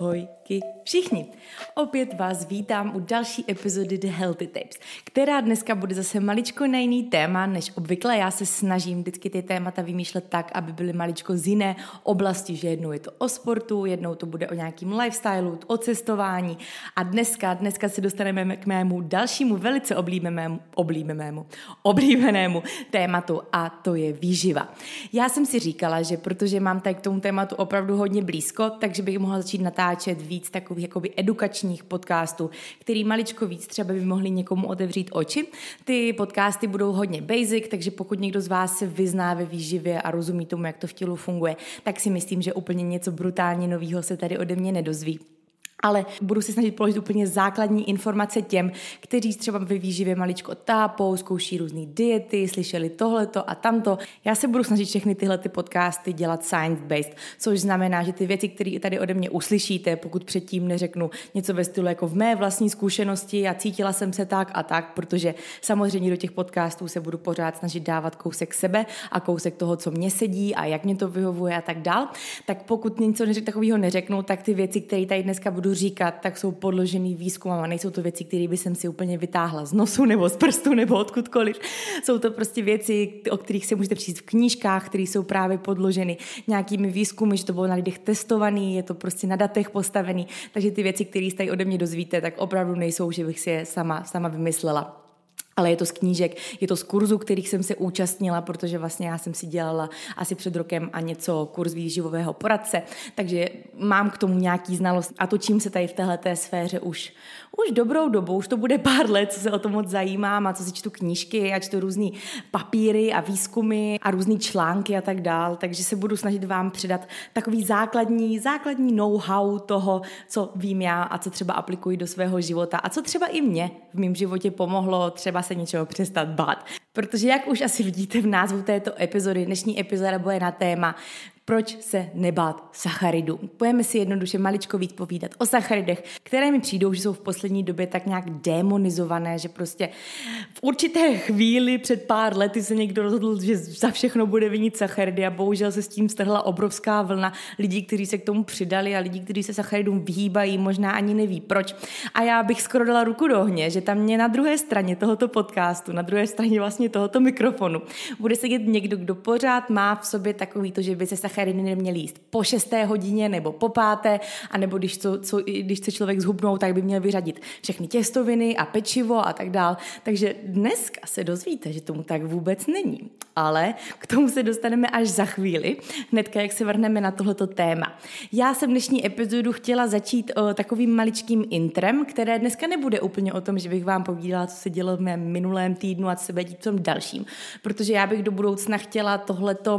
Ahojky všichni. Opět vás vítám u další epizody The Healthy Tapes, která dneska bude zase maličko na jiný téma než obvykle. Já se snažím vždycky ty témata vymýšlet tak, aby byly maličko z jiné oblasti, že jednou je to o sportu, jednou to bude o nějakým lifestyleu, o cestování a dneska, dneska se dostaneme k mému dalšímu velice oblíbenému, oblíbenému, oblíbenému tématu a to je výživa. Já jsem si říkala, že protože mám tady k tomu tématu opravdu hodně blízko, takže bych mohla začít natáčet víc takových jakoby edukačních podcastů, který maličko víc třeba by mohli někomu otevřít oči. Ty podcasty budou hodně basic, takže pokud někdo z vás se vyzná ve výživě a rozumí tomu, jak to v tělu funguje, tak si myslím, že úplně něco brutálně nového se tady ode mě nedozví ale budu se snažit položit úplně základní informace těm, kteří třeba ve výživě maličko tápou, zkouší různé diety, slyšeli tohleto a tamto. Já se budu snažit všechny tyhle ty podcasty dělat science-based, což znamená, že ty věci, které tady ode mě uslyšíte, pokud předtím neřeknu něco ve stylu jako v mé vlastní zkušenosti a cítila jsem se tak a tak, protože samozřejmě do těch podcastů se budu pořád snažit dávat kousek sebe a kousek toho, co mě sedí a jak mě to vyhovuje a tak dál. Tak pokud něco takového neřeknu, tak ty věci, které tady dneska budu budu říkat, tak jsou podložený výzkumem a nejsou to věci, které by jsem si úplně vytáhla z nosu nebo z prstu nebo odkudkoliv. Jsou to prostě věci, o kterých se můžete přijít v knížkách, které jsou právě podloženy nějakými výzkumy, že to bylo na lidech testovaný, je to prostě na datech postavený, takže ty věci, které jste ode mě dozvíte, tak opravdu nejsou, že bych si je sama, sama vymyslela ale je to z knížek, je to z kurzu, kterých jsem se účastnila, protože vlastně já jsem si dělala asi před rokem a něco kurz výživového poradce, takže mám k tomu nějaký znalost a točím se tady v téhle sféře už, už dobrou dobu, už to bude pár let, co se o to moc zajímám a co si čtu knížky a čtu různý papíry a výzkumy a různé články a tak dál, takže se budu snažit vám předat takový základní, základní know-how toho, co vím já a co třeba aplikuji do svého života a co třeba i mě v mém životě pomohlo třeba se něčeho přestat bát. Protože jak už asi vidíte v názvu této epizody, dnešní epizoda bude na téma proč se nebát sacharidů. Pojeme si jednoduše maličko víc povídat o sacharidech, které mi přijdou, že jsou v poslední době tak nějak demonizované, že prostě v určité chvíli před pár lety se někdo rozhodl, že za všechno bude vinit sacharidy a bohužel se s tím strhla obrovská vlna lidí, kteří se k tomu přidali a lidí, kteří se sacharidům vyhýbají, možná ani neví proč. A já bych skoro dala ruku do ohně, že tam mě na druhé straně tohoto podcastu, na druhé straně vlastně tohoto mikrofonu, bude sedět někdo, kdo pořád má v sobě takový to, že by se sacharidy sacharidy neměl jíst po šesté hodině nebo po páté, anebo když, co, co, když chce člověk zhubnout, tak by měl vyřadit všechny těstoviny a pečivo a tak dál. Takže dneska se dozvíte, že tomu tak vůbec není. Ale k tomu se dostaneme až za chvíli, hnedka jak se vrhneme na tohleto téma. Já jsem dnešní epizodu chtěla začít o takovým maličkým intrem, které dneska nebude úplně o tom, že bych vám povídala, co se dělo v mém minulém týdnu a co se bude dít v tom dalším, protože já bych do budoucna chtěla tohleto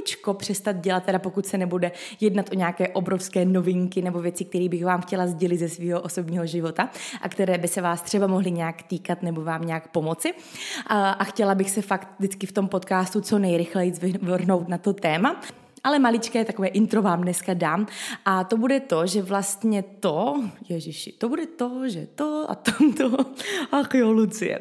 maličko přestat dělat, teda pokud se nebude jednat o nějaké obrovské novinky nebo věci, které bych vám chtěla sdělit ze svého osobního života a které by se vás třeba mohly nějak týkat nebo vám nějak pomoci. A, chtěla bych se fakt vždycky v tom podcastu co nejrychleji vrhnout na to téma. Ale maličké takové intro vám dneska dám a to bude to, že vlastně to, ježiši, to bude to, že to a tamto, ach jo, Lucie.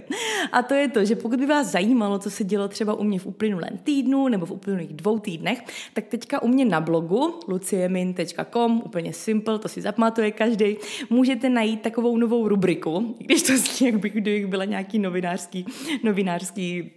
A to je to, že pokud by vás zajímalo, co se dělo třeba u mě v uplynulém týdnu nebo v uplynulých dvou týdnech, tak teďka u mě na blogu luciemin.com, úplně simple, to si zapamatuje každý, můžete najít takovou novou rubriku, když to zní, jak bych byla nějaký novinářský, novinářský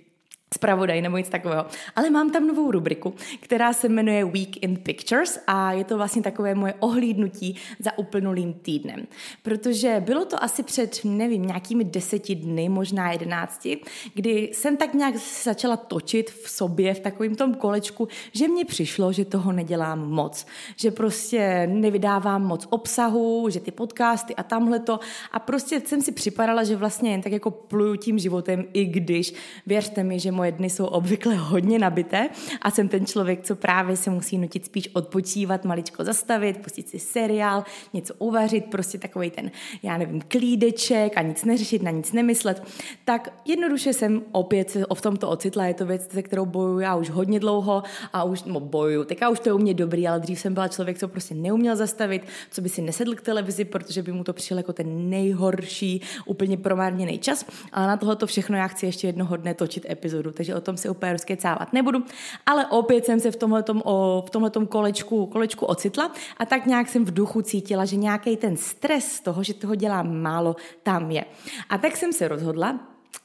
zpravodaj nebo nic takového. Ale mám tam novou rubriku, která se jmenuje Week in Pictures a je to vlastně takové moje ohlídnutí za uplynulým týdnem. Protože bylo to asi před, nevím, nějakými deseti dny, možná jedenácti, kdy jsem tak nějak začala točit v sobě v takovém tom kolečku, že mně přišlo, že toho nedělám moc. Že prostě nevydávám moc obsahu, že ty podcasty a tamhle to a prostě jsem si připadala, že vlastně jen tak jako pluju tím životem, i když věřte mi, že moje dny jsou obvykle hodně nabité a jsem ten člověk, co právě se musí nutit spíš odpočívat, maličko zastavit, pustit si seriál, něco uvařit, prostě takový ten, já nevím, klídeček a nic neřešit, na nic nemyslet. Tak jednoduše jsem opět v tomto ocitla, je to věc, se kterou bojuju já už hodně dlouho a už, no bojuju, teďka už to je u mě dobrý, ale dřív jsem byla člověk, co prostě neuměl zastavit, co by si nesedl k televizi, protože by mu to přišlo jako ten nejhorší, úplně promárněný čas. Ale na tohle všechno já chci ještě jednoho dne točit epizodu nebudu, takže o tom se úplně rozkecávat nebudu, ale opět jsem se v tomhletom, o, v kolečku, kolečku ocitla a tak nějak jsem v duchu cítila, že nějaký ten stres toho, že toho dělám málo, tam je. A tak jsem se rozhodla,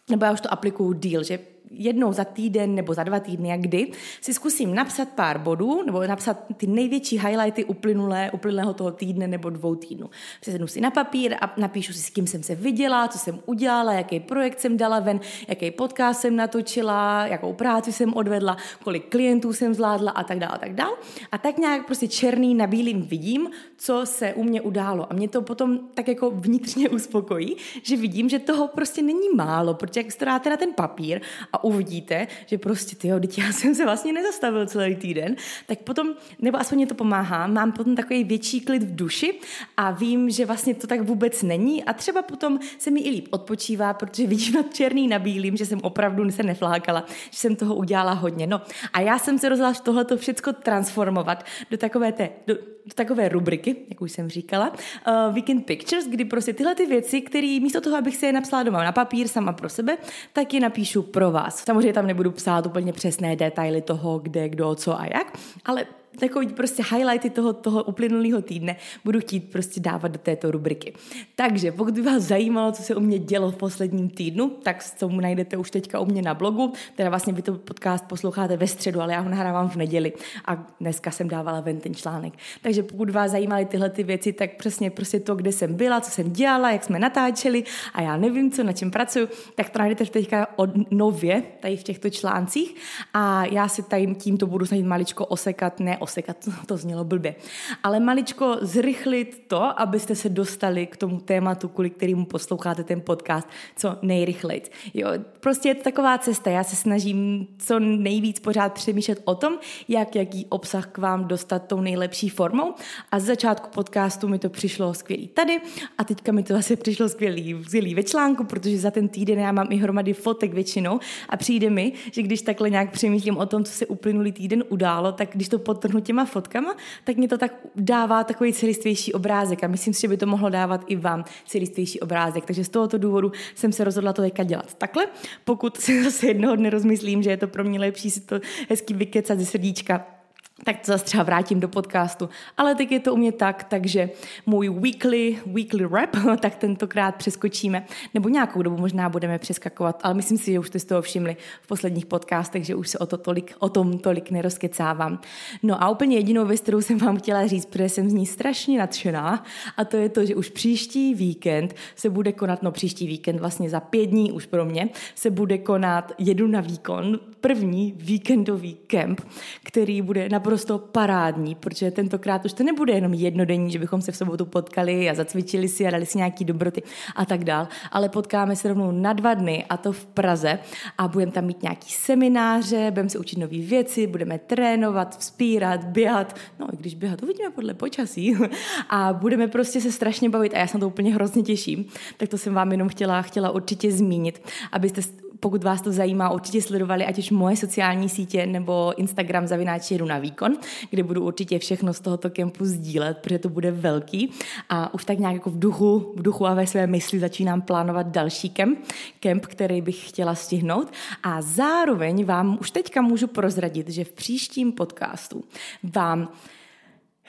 nebo já už to aplikuju díl, že jednou za týden nebo za dva týdny, jak kdy, si zkusím napsat pár bodů nebo napsat ty největší highlighty uplynulé, uplynulého toho týdne nebo dvou týdnů. Přesednu si na papír a napíšu si, s kým jsem se viděla, co jsem udělala, jaký projekt jsem dala ven, jaký podcast jsem natočila, jakou práci jsem odvedla, kolik klientů jsem zvládla a tak dále a tak dále. A tak nějak prostě černý na bílým vidím, co se u mě událo. A mě to potom tak jako vnitřně uspokojí, že vidím, že toho prostě není málo, protože jak na ten papír a a uvidíte, že prostě ty teď já jsem se vlastně nezastavil celý týden, tak potom, nebo aspoň mě to pomáhá, mám potom takový větší klid v duši a vím, že vlastně to tak vůbec není a třeba potom se mi i líp odpočívá, protože vidím na černý na bílým, že jsem opravdu se neflákala, že jsem toho udělala hodně. No a já jsem se rozhodla tohleto všechno transformovat do takové té, do, do takové rubriky, jak už jsem říkala, uh, Weekend Pictures, kdy prostě tyhle ty věci, které místo toho, abych se je napsala doma na papír sama pro sebe, tak je napíšu pro vás. Samozřejmě tam nebudu psát úplně přesné detaily toho, kde, kdo, co a jak, ale takový prostě highlighty toho, toho uplynulého týdne budu chtít prostě dávat do této rubriky. Takže pokud by vás zajímalo, co se u mě dělo v posledním týdnu, tak co mu najdete už teďka u mě na blogu, teda vlastně vy to podcast posloucháte ve středu, ale já ho nahrávám v neděli a dneska jsem dávala ven ten článek. Takže pokud vás zajímaly tyhle ty věci, tak přesně prostě to, kde jsem byla, co jsem dělala, jak jsme natáčeli a já nevím, co, na čem pracuju, tak to najdete teďka od nově tady v těchto článcích a já si tady tímto budu snažit maličko osekat, ne osekat, to znělo blbě. Ale maličko zrychlit to, abyste se dostali k tomu tématu, kvůli kterému posloucháte ten podcast, co nejrychleji. Jo, prostě je to taková cesta. Já se snažím co nejvíc pořád přemýšlet o tom, jak jaký obsah k vám dostat tou nejlepší formou. A z začátku podcastu mi to přišlo skvělý tady a teďka mi to zase přišlo skvělý, skvělý ve článku, protože za ten týden já mám i hromady fotek většinou a přijde mi, že když takhle nějak přemýšlím o tom, co se uplynulý týden událo, tak když to potrhnu potrhnu těma fotkama, tak mě to tak dává takový celistvější obrázek a myslím si, že by to mohlo dávat i vám celistvější obrázek. Takže z tohoto důvodu jsem se rozhodla to teďka dělat takhle. Pokud si zase jednoho dne rozmyslím, že je to pro mě lepší si to hezky vykecat ze srdíčka, tak to zase třeba vrátím do podcastu. Ale teď je to u mě tak, takže můj weekly, weekly rap, tak tentokrát přeskočíme, nebo nějakou dobu možná budeme přeskakovat, ale myslím si, že už jste z toho všimli v posledních podcastech, že už se o, to tolik, o tom tolik nerozkecávám. No a úplně jedinou věc, kterou jsem vám chtěla říct, protože jsem z ní strašně nadšená, a to je to, že už příští víkend se bude konat, no příští víkend vlastně za pět dní už pro mě, se bude konat jedu na výkon, první víkendový kemp, který bude na naprosto parádní, protože tentokrát už to nebude jenom jednodenní, že bychom se v sobotu potkali a zacvičili si a dali si nějaký dobroty a tak dál, ale potkáme se rovnou na dva dny a to v Praze. A budeme tam mít nějaký semináře, budeme se učit nové věci, budeme trénovat, vzpírat, běhat, no i když běhat, uvidíme podle počasí. A budeme prostě se strašně bavit a já se na to úplně hrozně těším, tak to jsem vám jenom chtěla, chtěla určitě zmínit, abyste pokud vás to zajímá, určitě sledovali ať už moje sociální sítě nebo Instagram zavináč jedu na výkon, kde budu určitě všechno z tohoto kempu sdílet, protože to bude velký. A už tak nějak jako v duchu, v duchu a ve své mysli začínám plánovat další kemp, kemp, který bych chtěla stihnout. A zároveň vám už teďka můžu prozradit, že v příštím podcastu vám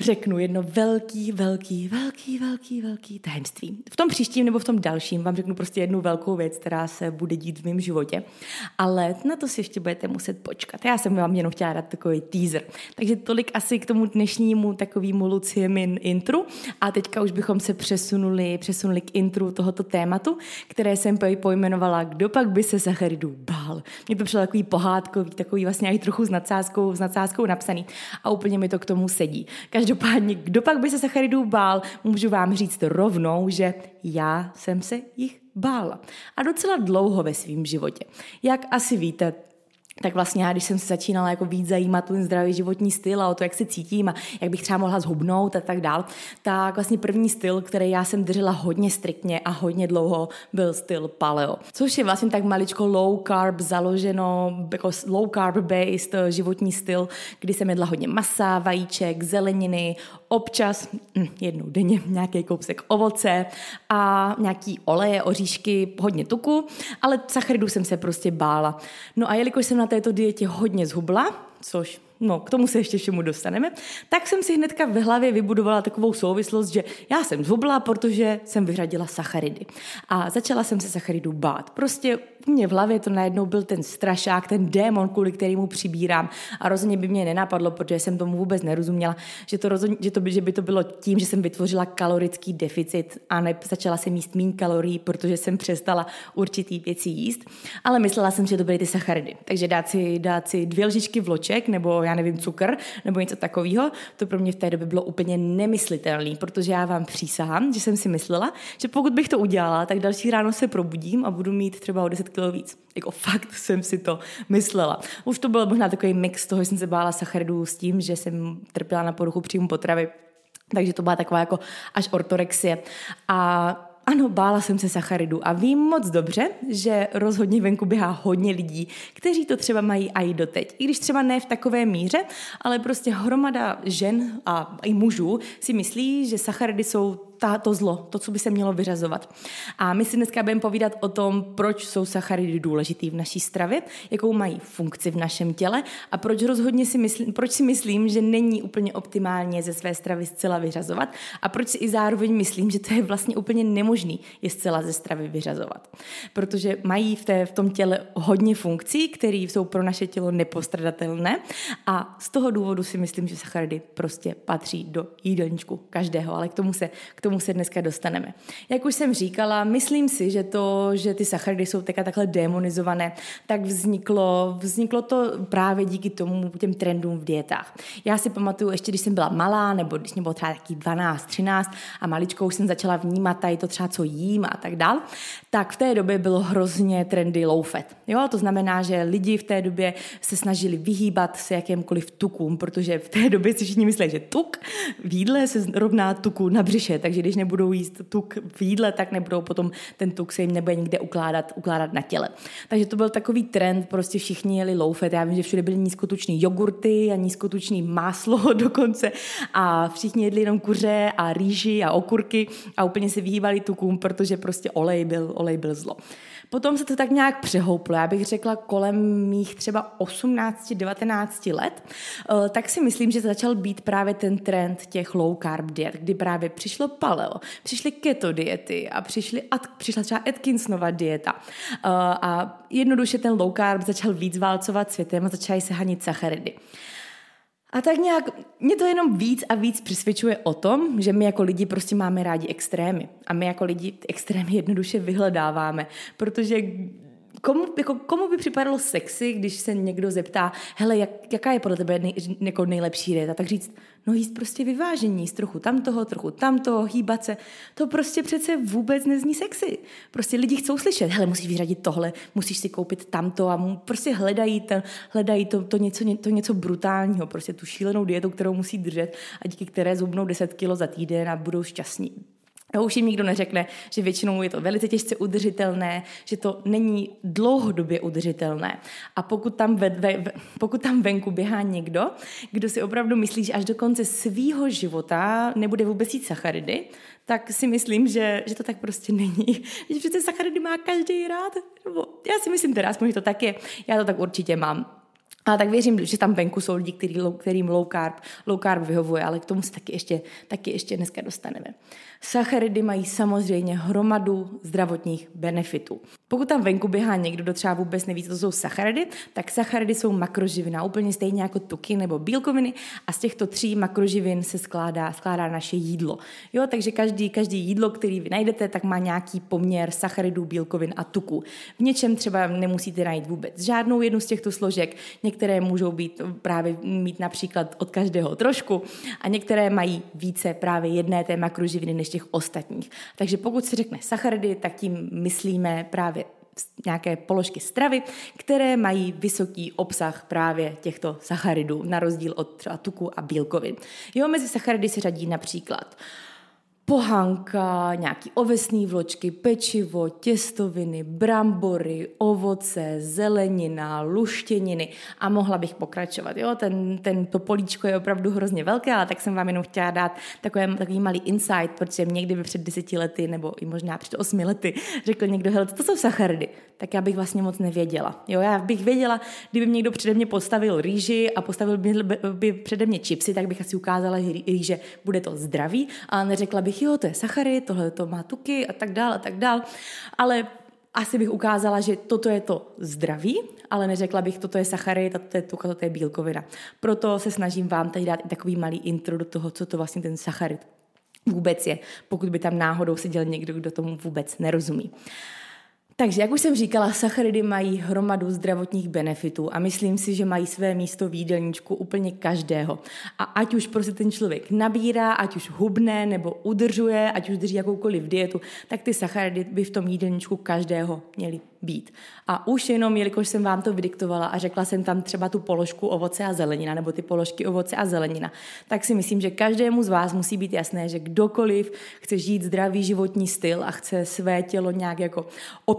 řeknu jedno velký, velký, velký, velký, velký tajemství. V tom příštím nebo v tom dalším vám řeknu prostě jednu velkou věc, která se bude dít v mém životě, ale na to si ještě budete muset počkat. Já jsem vám jenom chtěla dát takový teaser. Takže tolik asi k tomu dnešnímu takovému Luciemin intru a teďka už bychom se přesunuli, přesunuli k intru tohoto tématu, které jsem pojmenovala Kdo pak by se Sacharidů bál. Mě to přišlo takový pohádkový, takový vlastně i trochu s nadsázkou, s nadsázkou napsaný a úplně mi to k tomu sedí. Každý Každopádně, kdo pak by se sacharidů bál, můžu vám říct rovnou, že já jsem se jich bála. A docela dlouho ve svém životě. Jak asi víte, tak vlastně já, když jsem se začínala jako víc zajímat ten zdravý životní styl a o to, jak se cítím a jak bych třeba mohla zhubnout a tak dál, tak vlastně první styl, který já jsem držela hodně striktně a hodně dlouho, byl styl paleo. Což je vlastně tak maličko low carb založeno, jako low carb based životní styl, kdy jsem jedla hodně masa, vajíček, zeleniny, občas hm, jednou denně nějaký kousek ovoce a nějaký oleje, oříšky, hodně tuku, ale sacharidů jsem se prostě bála. No a jelikož jsem na této dietě hodně zhubla, což no k tomu se ještě všemu dostaneme, tak jsem si hnedka v hlavě vybudovala takovou souvislost, že já jsem zhubla, protože jsem vyřadila sacharidy. A začala jsem se sacharidů bát. Prostě mě v hlavě to najednou byl ten strašák, ten démon, kvůli kterému přibírám. A rozhodně by mě nenapadlo, protože jsem tomu vůbec nerozuměla, že, to rozhodně, že, to by, že by to bylo tím, že jsem vytvořila kalorický deficit a ne, začala jsem jíst méně kalorií, protože jsem přestala určitý věci jíst. Ale myslela jsem, že to byly ty sacharidy. Takže dát si, dát si dvě lžičky vloček nebo já nevím, cukr nebo něco takového, to pro mě v té době bylo úplně nemyslitelné, protože já vám přísahám, že jsem si myslela, že pokud bych to udělala, tak další ráno se probudím a budu mít třeba o 10 kg víc. Jako fakt jsem si to myslela. Už to byl možná takový mix toho, že jsem se bála sacharidů s tím, že jsem trpěla na poruchu příjmu potravy. Takže to byla taková jako až ortorexie. A ano, bála jsem se sacharidu a vím moc dobře, že rozhodně venku běhá hodně lidí, kteří to třeba mají i doteď. I když třeba ne v takové míře, ale prostě hromada žen a i mužů si myslí, že sacharidy jsou ta, to zlo, to, co by se mělo vyřazovat. A my si dneska budeme povídat o tom, proč jsou sacharidy důležitý v naší stravě, jakou mají funkci v našem těle a proč rozhodně si myslím, proč si myslím, že není úplně optimálně ze své stravy zcela vyřazovat a proč si i zároveň myslím, že to je vlastně úplně nemožný je zcela ze stravy vyřazovat. Protože mají v, té, v tom těle hodně funkcí, které jsou pro naše tělo nepostradatelné a z toho důvodu si myslím, že sacharidy prostě patří do jídelníčku každého, ale k tomu se, k tomu tomu se dneska dostaneme. Jak už jsem říkala, myslím si, že to, že ty sacharidy jsou teďka takhle demonizované, tak vzniklo, vzniklo to právě díky tomu těm trendům v dietách. Já si pamatuju ještě, když jsem byla malá, nebo když mě bylo třeba taky 12, 13 a maličkou už jsem začala vnímat tady to třeba, co jím a tak dál, tak v té době bylo hrozně trendy low fat. Jo, to znamená, že lidi v té době se snažili vyhýbat se jakémkoliv tukům, protože v té době si všichni mysleli, že tuk v jídle se rovná tuku na břiše, takže že když nebudou jíst tuk v jídle, tak nebudou potom ten tuk se jim nebude nikde ukládat, ukládat na těle. Takže to byl takový trend, prostě všichni jeli low fat. Já vím, že všude byly nízkotučný jogurty a nízkotučný máslo dokonce a všichni jedli jenom kuře a rýži a okurky a úplně se vyhýbali tukům, protože prostě olej byl, olej byl zlo. Potom se to tak nějak přehouplo, já bych řekla kolem mých třeba 18-19 let, eh, tak si myslím, že začal být právě ten trend těch low carb diet, kdy právě přišlo paleo, přišly keto diety a přišly, přišla třeba Atkinsonova dieta. Eh, a jednoduše ten low carb začal víc válcovat světem a začaly se hanit sacharidy. A tak nějak mě to jenom víc a víc přesvědčuje o tom, že my jako lidi prostě máme rádi extrémy. A my jako lidi extrémy jednoduše vyhledáváme, protože komu, jako, komu by připadalo sexy, když se někdo zeptá, hele, jak, jaká je podle tebe nej, jako nejlepší dieta, tak říct, no jíst prostě vyvážení, jíst trochu tamtoho, trochu tamtoho, hýbat se, to prostě přece vůbec nezní sexy. Prostě lidi chcou slyšet, hele, musíš vyřadit tohle, musíš si koupit tamto a mu prostě hledají, to, hledají to, to, něco, to něco brutálního, prostě tu šílenou dietu, kterou musí držet a díky které zubnou 10 kilo za týden a budou šťastní. A už jim nikdo neřekne, že většinou je to velice těžce udržitelné, že to není dlouhodobě udržitelné. A pokud tam, ve, ve, pokud tam venku běhá někdo, kdo si opravdu myslí, že až do konce svýho života nebude vůbec jít sacharidy, tak si myslím, že, že to tak prostě není. Že přece sacharidy má každý rád. Já si myslím teda, aspoň, že to tak je. Já to tak určitě mám. A tak věřím, že tam venku jsou lidi, který, kterým low carb, low carb vyhovuje, ale k tomu se taky ještě, taky ještě dneska dostaneme. Sacharidy mají samozřejmě hromadu zdravotních benefitů. Pokud tam venku běhá někdo, kdo třeba vůbec neví, co to jsou sacharidy, tak sacharidy jsou makroživina, úplně stejně jako tuky nebo bílkoviny a z těchto tří makroživin se skládá, skládá naše jídlo. Jo, takže každý, každý jídlo, který vy najdete, tak má nějaký poměr sacharidů, bílkovin a tuku. V něčem třeba nemusíte najít vůbec žádnou jednu z těchto složek, některé můžou být právě mít například od každého trošku a některé mají více právě jedné té makroživiny než těch ostatních. Takže pokud se řekne sacharidy, tak tím myslíme právě nějaké položky stravy, které mají vysoký obsah právě těchto sacharidů, na rozdíl od třeba tuku a bílkovin. Jo, mezi sacharidy se řadí například pohanka, nějaký ovesný vločky, pečivo, těstoviny, brambory, ovoce, zelenina, luštěniny a mohla bych pokračovat. Jo? Ten, ten, to políčko je opravdu hrozně velké, ale tak jsem vám jenom chtěla dát takový, takový malý insight, protože mě kdyby před deseti lety nebo i možná před osmi lety řekl někdo, hele, to jsou sacharidy, tak já bych vlastně moc nevěděla. Jo? Já bych věděla, kdyby mě někdo přede mě postavil rýži a postavil by, by přede mě čipsy, tak bych asi ukázala rýže, bude to zdravý, a neřekla bych, jo, to je sacharid, tohle to má tuky a tak dál a tak dál. Ale asi bych ukázala, že toto je to zdraví, ale neřekla bych, toto je sacharid a toto je tuka, toto je bílkovina. Proto se snažím vám tady dát i takový malý intro do toho, co to vlastně ten sacharid vůbec je, pokud by tam náhodou seděl někdo, kdo tomu vůbec nerozumí. Takže, jak už jsem říkala, sacharidy mají hromadu zdravotních benefitů a myslím si, že mají své místo v jídelníčku úplně každého. A ať už prostě ten člověk nabírá, ať už hubne nebo udržuje, ať už drží jakoukoliv dietu, tak ty sacharidy by v tom jídelníčku každého měly být. A už jenom, jelikož jsem vám to vydiktovala a řekla jsem tam třeba tu položku ovoce a zelenina, nebo ty položky ovoce a zelenina, tak si myslím, že každému z vás musí být jasné, že kdokoliv chce žít zdravý životní styl a chce své tělo nějak jako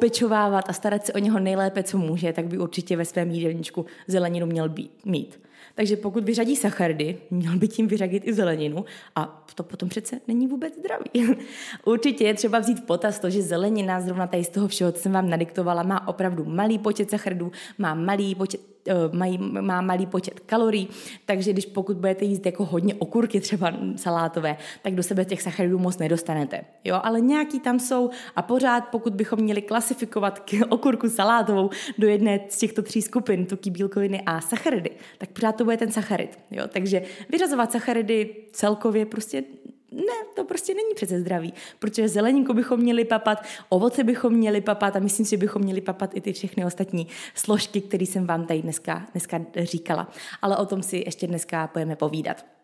opečovávat a starat se o něho nejlépe, co může, tak by určitě ve svém jídelníčku zeleninu měl být, mít. Takže pokud vyřadí sacharidy, měl by tím vyřadit i zeleninu a to potom přece není vůbec zdravý. Určitě je třeba vzít v potaz to, že zelenina zrovna tady z toho všeho, co jsem vám nadiktovala, má opravdu malý počet sacharidů, má malý počet mají, má malý počet kalorií, takže když pokud budete jíst jako hodně okurky třeba salátové, tak do sebe těch sacharidů moc nedostanete. Jo, ale nějaký tam jsou a pořád, pokud bychom měli klasifikovat okurku salátovou do jedné z těchto tří skupin, tuky, bílkoviny a sacharidy, tak pořád to bude ten sacharid. Jo, takže vyřazovat sacharidy celkově prostě ne, to prostě není přece zdravý, protože zeleninku bychom měli papat, ovoce bychom měli papat a myslím si, že bychom měli papat i ty všechny ostatní složky, které jsem vám tady dneska, dneska říkala. Ale o tom si ještě dneska budeme povídat.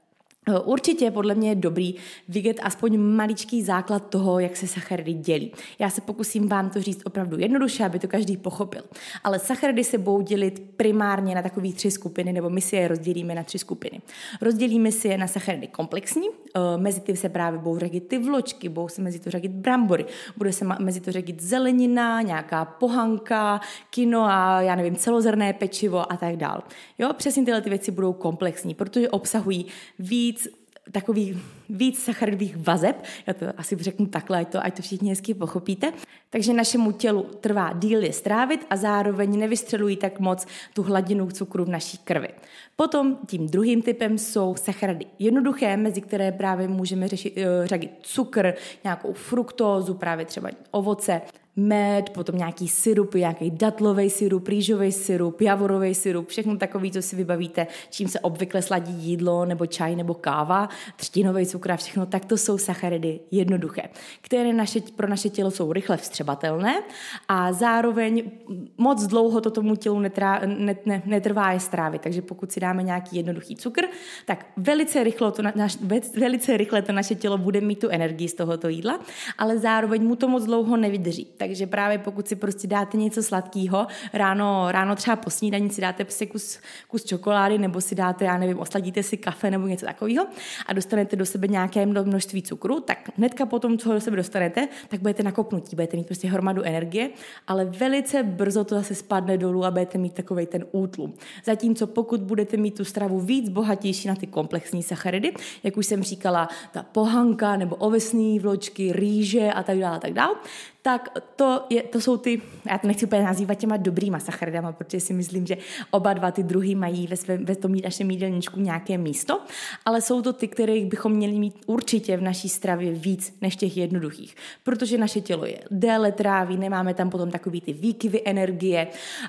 Určitě podle mě je dobrý vidět aspoň maličký základ toho, jak se sacharidy dělí. Já se pokusím vám to říct opravdu jednoduše, aby to každý pochopil. Ale sacharidy se budou dělit primárně na takové tři skupiny, nebo my si je rozdělíme na tři skupiny. Rozdělíme si je na sacharidy komplexní, eh, mezi ty se právě budou řadit ty vločky, budou se mezi to řadit brambory, bude se mezi to řadit zelenina, nějaká pohanka, kino a já nevím, celozrné pečivo a tak dál. Jo, přesně tyhle ty věci budou komplexní, protože obsahují víc takových víc sacharidových vazeb, já to asi řeknu takhle, ať to, ať to všichni hezky pochopíte. Takže našemu tělu trvá díl je strávit a zároveň nevystřelují tak moc tu hladinu cukru v naší krvi. Potom tím druhým typem jsou sacharidy jednoduché, mezi které právě můžeme řešit, uh, řadit cukr, nějakou fruktózu, právě třeba ovoce, med, potom nějaký syrup, nějaký datlový syrup, rýžový syrup, javorový syrup, všechno takový, co si vybavíte, čím se obvykle sladí jídlo, nebo čaj, nebo káva, třtinový cukr a všechno, tak to jsou sacharidy jednoduché, které naše, pro naše tělo jsou rychle vstřebatelné a zároveň moc dlouho to tomu tělu netrá, net, ne, netrvá je strávit. Takže pokud si dáme nějaký jednoduchý cukr, tak velice rychle, to na, naš, velice rychle to naše tělo bude mít tu energii z tohoto jídla, ale zároveň mu to moc dlouho nevydrží. Takže právě pokud si prostě dáte něco sladkého, ráno, ráno třeba po snídaní si dáte prostě kus, kus čokolády nebo si dáte, já nevím, osladíte si kafe nebo něco takového a dostanete do sebe nějaké množství cukru, tak hnedka potom, co do sebe dostanete, tak budete nakopnutí, budete mít prostě hromadu energie, ale velice brzo to zase spadne dolů a budete mít takový ten útlum. Zatímco pokud budete mít tu stravu víc bohatější na ty komplexní sacharidy, jak už jsem říkala, ta pohanka nebo ovesné vločky, rýže a tak dále, tak dále, tak to, je, to jsou ty, já to nechci úplně nazývat těma dobrýma sacharidama, protože si myslím, že oba dva ty druhý mají ve, svém, ve tom našem jídelníčku nějaké místo, ale jsou to ty, kterých bychom měli mít určitě v naší stravě víc než těch jednoduchých, protože naše tělo je déle tráví, nemáme tam potom takový ty výkyvy energie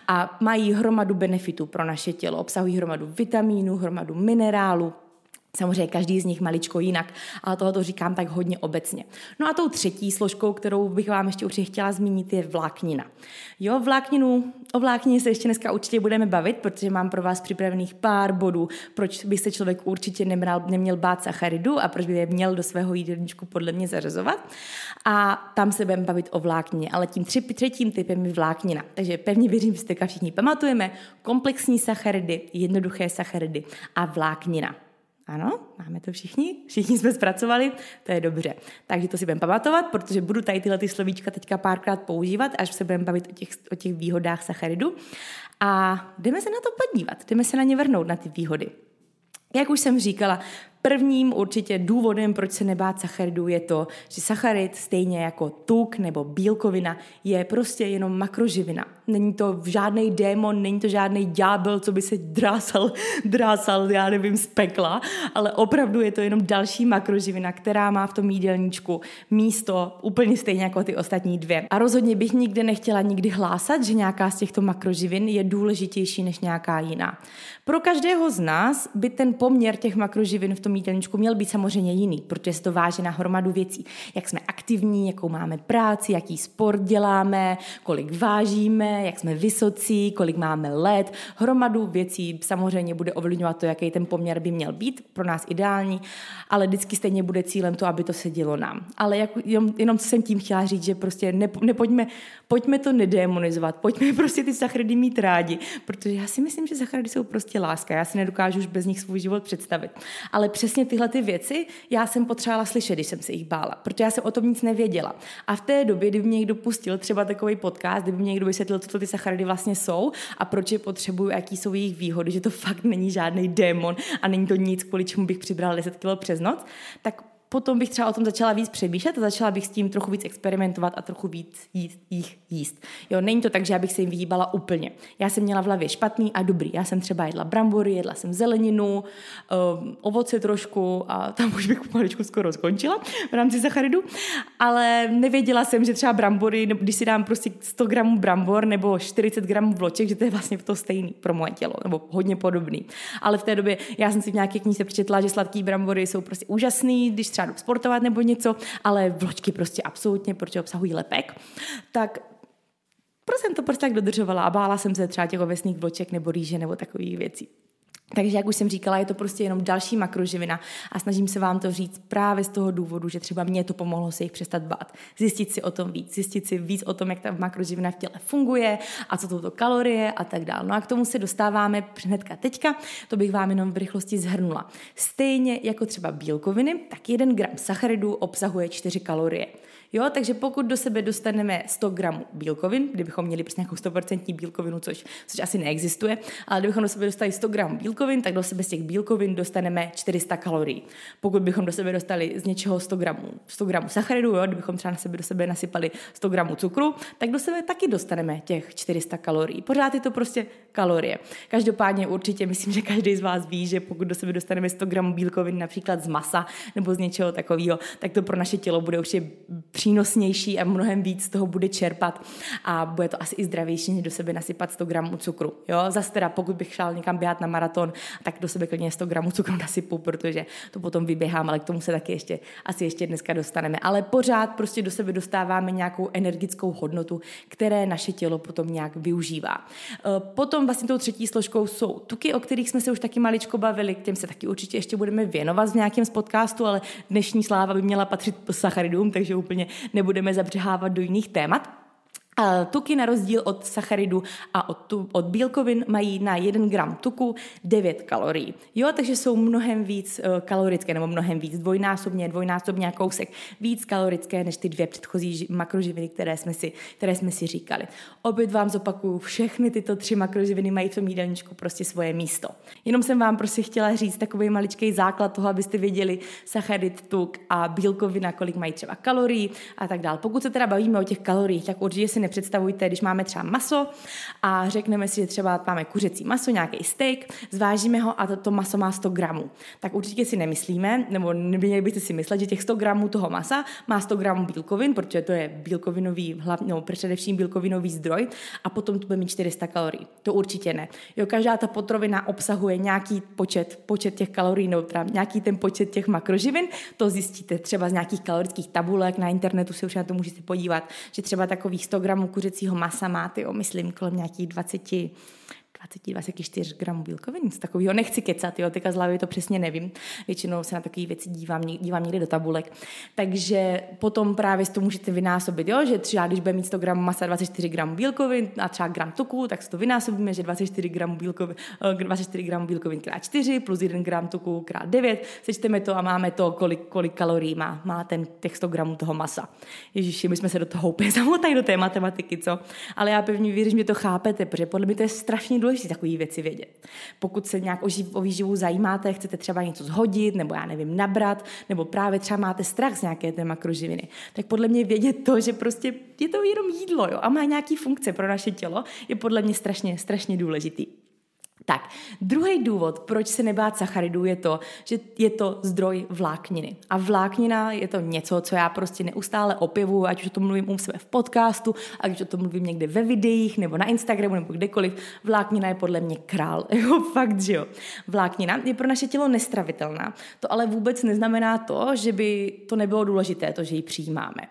a mají hromadu benefitů pro naše tělo, obsahují hromadu vitamínů, hromadu minerálu, Samozřejmě každý z nich maličko jinak, ale tohle to říkám tak hodně obecně. No a tou třetí složkou, kterou bych vám ještě určitě chtěla zmínit, je vláknina. Jo, vlákninu, o vláknině se ještě dneska určitě budeme bavit, protože mám pro vás připravených pár bodů, proč by se člověk určitě neměl, neměl bát sacharidu a proč by je měl do svého jídelníčku podle mě zařazovat. A tam se budeme bavit o vláknině, ale tím tři, třetím typem je vláknina. Takže pevně věřím, že si všichni pamatujeme komplexní sacharidy, jednoduché sacharidy a vláknina. Ano, máme to všichni, všichni jsme zpracovali, to je dobře. Takže to si budeme pamatovat, protože budu tady tyhle ty slovíčka teďka párkrát používat, až se budeme bavit o těch, o těch výhodách sacharidu. A jdeme se na to podívat, jdeme se na ně vrhnout, na ty výhody. Jak už jsem říkala, Prvním určitě důvodem, proč se nebát sacharidů, je to, že sacharid, stejně jako tuk nebo bílkovina, je prostě jenom makroživina. Není to žádný démon, není to žádný ďábel, co by se drásal, drásal, já nevím, z pekla, ale opravdu je to jenom další makroživina, která má v tom jídelníčku místo úplně stejně jako ty ostatní dvě. A rozhodně bych nikdy nechtěla nikdy hlásat, že nějaká z těchto makroživin je důležitější než nějaká jiná. Pro každého z nás by ten poměr těch makroživin v tom jídelníčku měl být samozřejmě jiný, protože se to váže na hromadu věcí. Jak jsme aktivní, jakou máme práci, jaký sport děláme, kolik vážíme, jak jsme vysocí, kolik máme let. Hromadu věcí samozřejmě bude ovlivňovat to, jaký ten poměr by měl být, pro nás ideální, ale vždycky stejně bude cílem to, aby to sedělo nám. Ale jak, jenom, jenom jsem tím chtěla říct, že prostě ne, nepojďme, pojďme to nedemonizovat, pojďme prostě ty sacharidy mít rádi, protože já si myslím, že sacharidy jsou prostě láska. Já si nedokážu už bez nich svůj život představit. Ale přesně tyhle ty věci já jsem potřebovala slyšet, když jsem se jich bála, protože já jsem o tom nic nevěděla. A v té době, kdyby mě někdo pustil třeba takový podcast, kdyby mě někdo vysvětlil, co to ty sacharidy vlastně jsou a proč je potřebuju, jaký jsou jejich výhody, že to fakt není žádný démon a není to nic, kvůli čemu bych přibrala 10 kg přes noc, tak potom bych třeba o tom začala víc přemýšlet a začala bych s tím trochu víc experimentovat a trochu víc jíst, jich jíst. Jo, není to tak, že já bych se jim vyhýbala úplně. Já jsem měla v hlavě špatný a dobrý. Já jsem třeba jedla brambory, jedla jsem zeleninu, um, ovoce trošku a tam už bych pomaličku skoro skončila v rámci sacharidu, ale nevěděla jsem, že třeba brambory, když si dám prostě 100 gramů brambor nebo 40 gramů vloček, že to je vlastně to stejný pro moje tělo, nebo hodně podobný. Ale v té době já jsem si v nějaké knize přečetla, že sladký brambory jsou prostě úžasný, když třeba jdu sportovat nebo něco, ale vločky prostě absolutně, protože obsahují lepek, tak proč jsem to prostě tak dodržovala a bála jsem se třeba těch ovesných vloček nebo rýže nebo takových věcí. Takže, jak už jsem říkala, je to prostě jenom další makroživina a snažím se vám to říct právě z toho důvodu, že třeba mě to pomohlo se jich přestat bát. Zjistit si o tom víc, zjistit si víc o tom, jak ta makroživina v těle funguje a co jsou to kalorie a tak dále. No a k tomu se dostáváme hnedka teďka, to bych vám jenom v rychlosti zhrnula. Stejně jako třeba bílkoviny, tak jeden gram sacharidů obsahuje 4 kalorie. Jo, takže pokud do sebe dostaneme 100 gramů bílkovin, kdybychom měli prostě nějakou 100% bílkovinu, což, což asi neexistuje, ale kdybychom do sebe dostali 100 gramů bílkovin, tak do sebe z těch bílkovin dostaneme 400 kalorií. Pokud bychom do sebe dostali z něčeho 100 gramů, 100 gramů sacharidu, jo, kdybychom třeba na sebe do sebe nasypali 100 gramů cukru, tak do sebe taky dostaneme těch 400 kalorií. Pořád je to prostě kalorie. Každopádně určitě myslím, že každý z vás ví, že pokud do sebe dostaneme 100 gramů bílkovin například z masa nebo z něčeho takového, tak to pro naše tělo bude určitě přínosnější a mnohem víc z toho bude čerpat a bude to asi i zdravější, než do sebe nasypat 100 gramů cukru. Jo? Zase teda, pokud bych šel někam běhat na maraton, tak do sebe klidně 100 gramů cukru nasypu, protože to potom vyběhám, ale k tomu se taky ještě, asi ještě dneska dostaneme. Ale pořád prostě do sebe dostáváme nějakou energickou hodnotu, které naše tělo potom nějak využívá. E, potom vlastně tou třetí složkou jsou tuky, o kterých jsme se už taky maličko bavili, k těm se taky určitě ještě budeme věnovat v nějakém z podcastu, ale dnešní sláva by měla patřit sacharidům, takže úplně nebudeme zabřehávat do jiných témat. Tuky na rozdíl od sacharidu a od, tu, od bílkovin mají na 1 gram tuku 9 kalorií. Jo, takže jsou mnohem víc uh, kalorické, nebo mnohem víc, dvojnásobně, dvojnásobně kousek víc kalorické než ty dvě předchozí makroživiny, které jsme si, které jsme si říkali. Opět vám zopakuju, všechny tyto tři makroživiny mají v tom jídelníčku prostě svoje místo. Jenom jsem vám prostě chtěla říct takový maličký základ toho, abyste věděli sacharid, tuk a bílkovina, kolik mají třeba kalorií a tak dále. Pokud se teda bavíme o těch kaloriích, tak určitě si nepředstavujte, když máme třeba maso a řekneme si, že třeba máme kuřecí maso, nějaký steak, zvážíme ho a to, to maso má 100 gramů. Tak určitě si nemyslíme, nebo neměli byste si myslet, že těch 100 gramů toho masa má 100 gramů bílkovin, protože to je bílkovinový, hlavně, no, především bílkovinový zdroj a potom tu bude mít 400 kalorií. To určitě ne. Jo, každá ta potrovina obsahuje nějaký počet, počet těch kalorií, nebo nějaký ten počet těch makroživin, to zjistíte třeba z nějakých kalorických tabulek na internetu si už na to můžete podívat, že třeba takových 100 gramů kuřecího masa má, ty myslím, kolem nějakých 20, 20, 24 gramů bílkovin, z takového nechci kecat, jo, teďka z hlavy to přesně nevím, většinou se na takové věci dívám, dívám někdy do tabulek, takže potom právě to můžete vynásobit, jo, že třeba když bude mít 100 gramů masa 24 gramů bílkovin a třeba gram tuku, tak si to vynásobíme, že 24 gramů bílkovin, 24 gramů bílkovin krát 4 plus 1 gram tuku krát 9, sečteme to a máme to, kolik, kolik kalorií má, má ten těch 100 gramů toho masa. Ježiši, my jsme se do toho úplně zamotali do té matematiky, co? Ale já pevně věřím, že to chápete, protože podle mě to je strašně důležité takové věci vědět. Pokud se nějak o, živ, o výživu zajímáte, chcete třeba něco zhodit, nebo já nevím, nabrat, nebo právě třeba máte strach z nějaké té makroživiny, tak podle mě vědět to, že prostě je to jenom jídlo jo, a má nějaký funkce pro naše tělo, je podle mě strašně, strašně důležitý. Tak, druhý důvod, proč se nebát sacharidů, je to, že je to zdroj vlákniny. A vláknina je to něco, co já prostě neustále opěvuju, ať už o tom mluvím u sebe v podcastu, ať už o tom mluvím někde ve videích, nebo na Instagramu, nebo kdekoliv. Vláknina je podle mě král. Jo, fakt, že jo. Vláknina je pro naše tělo nestravitelná. To ale vůbec neznamená to, že by to nebylo důležité, to, že ji přijímáme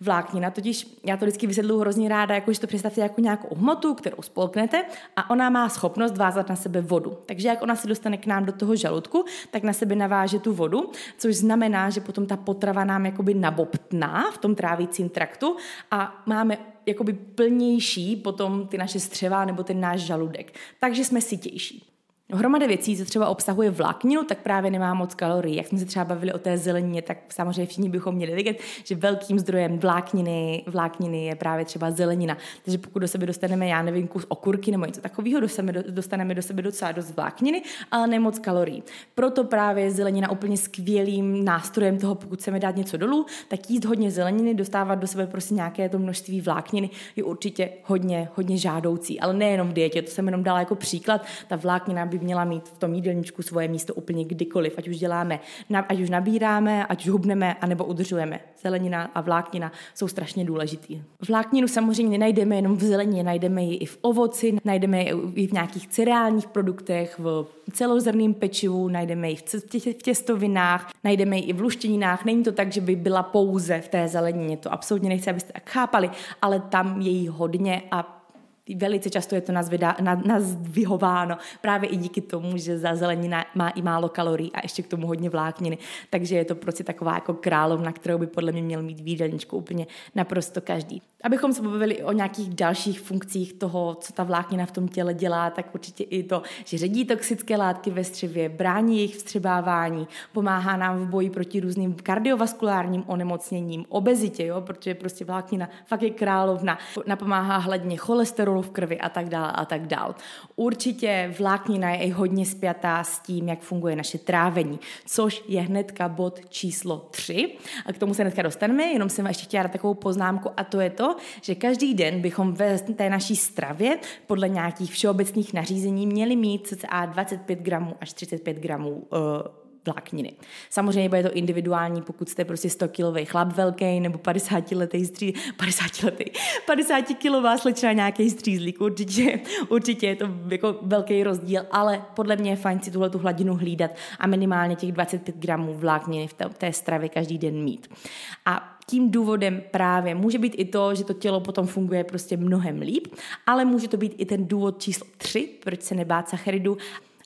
vláknina, totiž já to vždycky vysvětluji hrozně ráda, jako že to představte jako nějakou hmotu, kterou spolknete a ona má schopnost vázat na sebe vodu. Takže jak ona se dostane k nám do toho žaludku, tak na sebe naváže tu vodu, což znamená, že potom ta potrava nám jakoby nabobtná v tom trávícím traktu a máme jakoby plnější potom ty naše střeva nebo ten náš žaludek. Takže jsme sytější. Hromada věcí, co třeba obsahuje vlákninu, tak právě nemá moc kalorií. Jak jsme se třeba bavili o té zelenině, tak samozřejmě všichni bychom měli vědět, že velkým zdrojem vlákniny, vlákniny je právě třeba zelenina. Takže pokud do sebe dostaneme, já nevím, kus okurky nebo něco takového, dostaneme do sebe docela dost vlákniny, ale ne moc kalorií. Proto právě zelenina úplně skvělým nástrojem toho, pokud chceme dát něco dolů, tak jíst hodně zeleniny, dostávat do sebe prostě nějaké to množství vlákniny je určitě hodně, hodně žádoucí. Ale nejenom v dietě, to jsem jenom dala jako příklad. Ta vláknina by měla mít v tom jídelníčku svoje místo úplně kdykoliv, ať už děláme, ať už nabíráme, ať už hubneme, anebo udržujeme. Zelenina a vláknina jsou strašně důležitý. Vlákninu samozřejmě nenajdeme jenom v zelenině, najdeme ji i v ovoci, najdeme ji i v nějakých cereálních produktech, v celozrném pečivu, najdeme ji v těstovinách, najdeme ji i v luštěninách. Není to tak, že by byla pouze v té zelenině, to absolutně nechci, abyste tak chápali, ale tam je jí hodně a velice často je to nazvyhováno právě i díky tomu, že za zelenina má i málo kalorií a ještě k tomu hodně vlákniny. Takže je to prostě taková jako královna, kterou by podle mě měl mít výdelníčku úplně naprosto každý. Abychom se pobavili o nějakých dalších funkcích toho, co ta vláknina v tom těle dělá, tak určitě i to, že ředí toxické látky ve střevě, brání jejich vstřebávání, pomáhá nám v boji proti různým kardiovaskulárním onemocněním, obezitě, jo, protože prostě vláknina fakt je královna, napomáhá hladně cholesterolu v krvi a tak dále a tak dále. Určitě vláknina je i hodně spjatá s tím, jak funguje naše trávení, což je hnedka bod číslo 3. A k tomu se hnedka dostaneme, jenom jsem ještě chtěla dát takovou poznámku a to je to, že každý den bychom ve té naší stravě podle nějakých všeobecných nařízení měli mít cca 25 gramů až 35 gramů uh, vlákniny. Samozřejmě bude to individuální, pokud jste prostě 100 kilový chlap velký nebo 50 letý stří, 50 letý, 50 kilová slečna nějaký střízlík, určitě, určitě je to jako velký rozdíl, ale podle mě je fajn si tuhle tu hladinu hlídat a minimálně těch 25 gramů vlákniny v té, stravě každý den mít. A tím důvodem právě může být i to, že to tělo potom funguje prostě mnohem líp, ale může to být i ten důvod číslo 3, proč se nebát sacharidu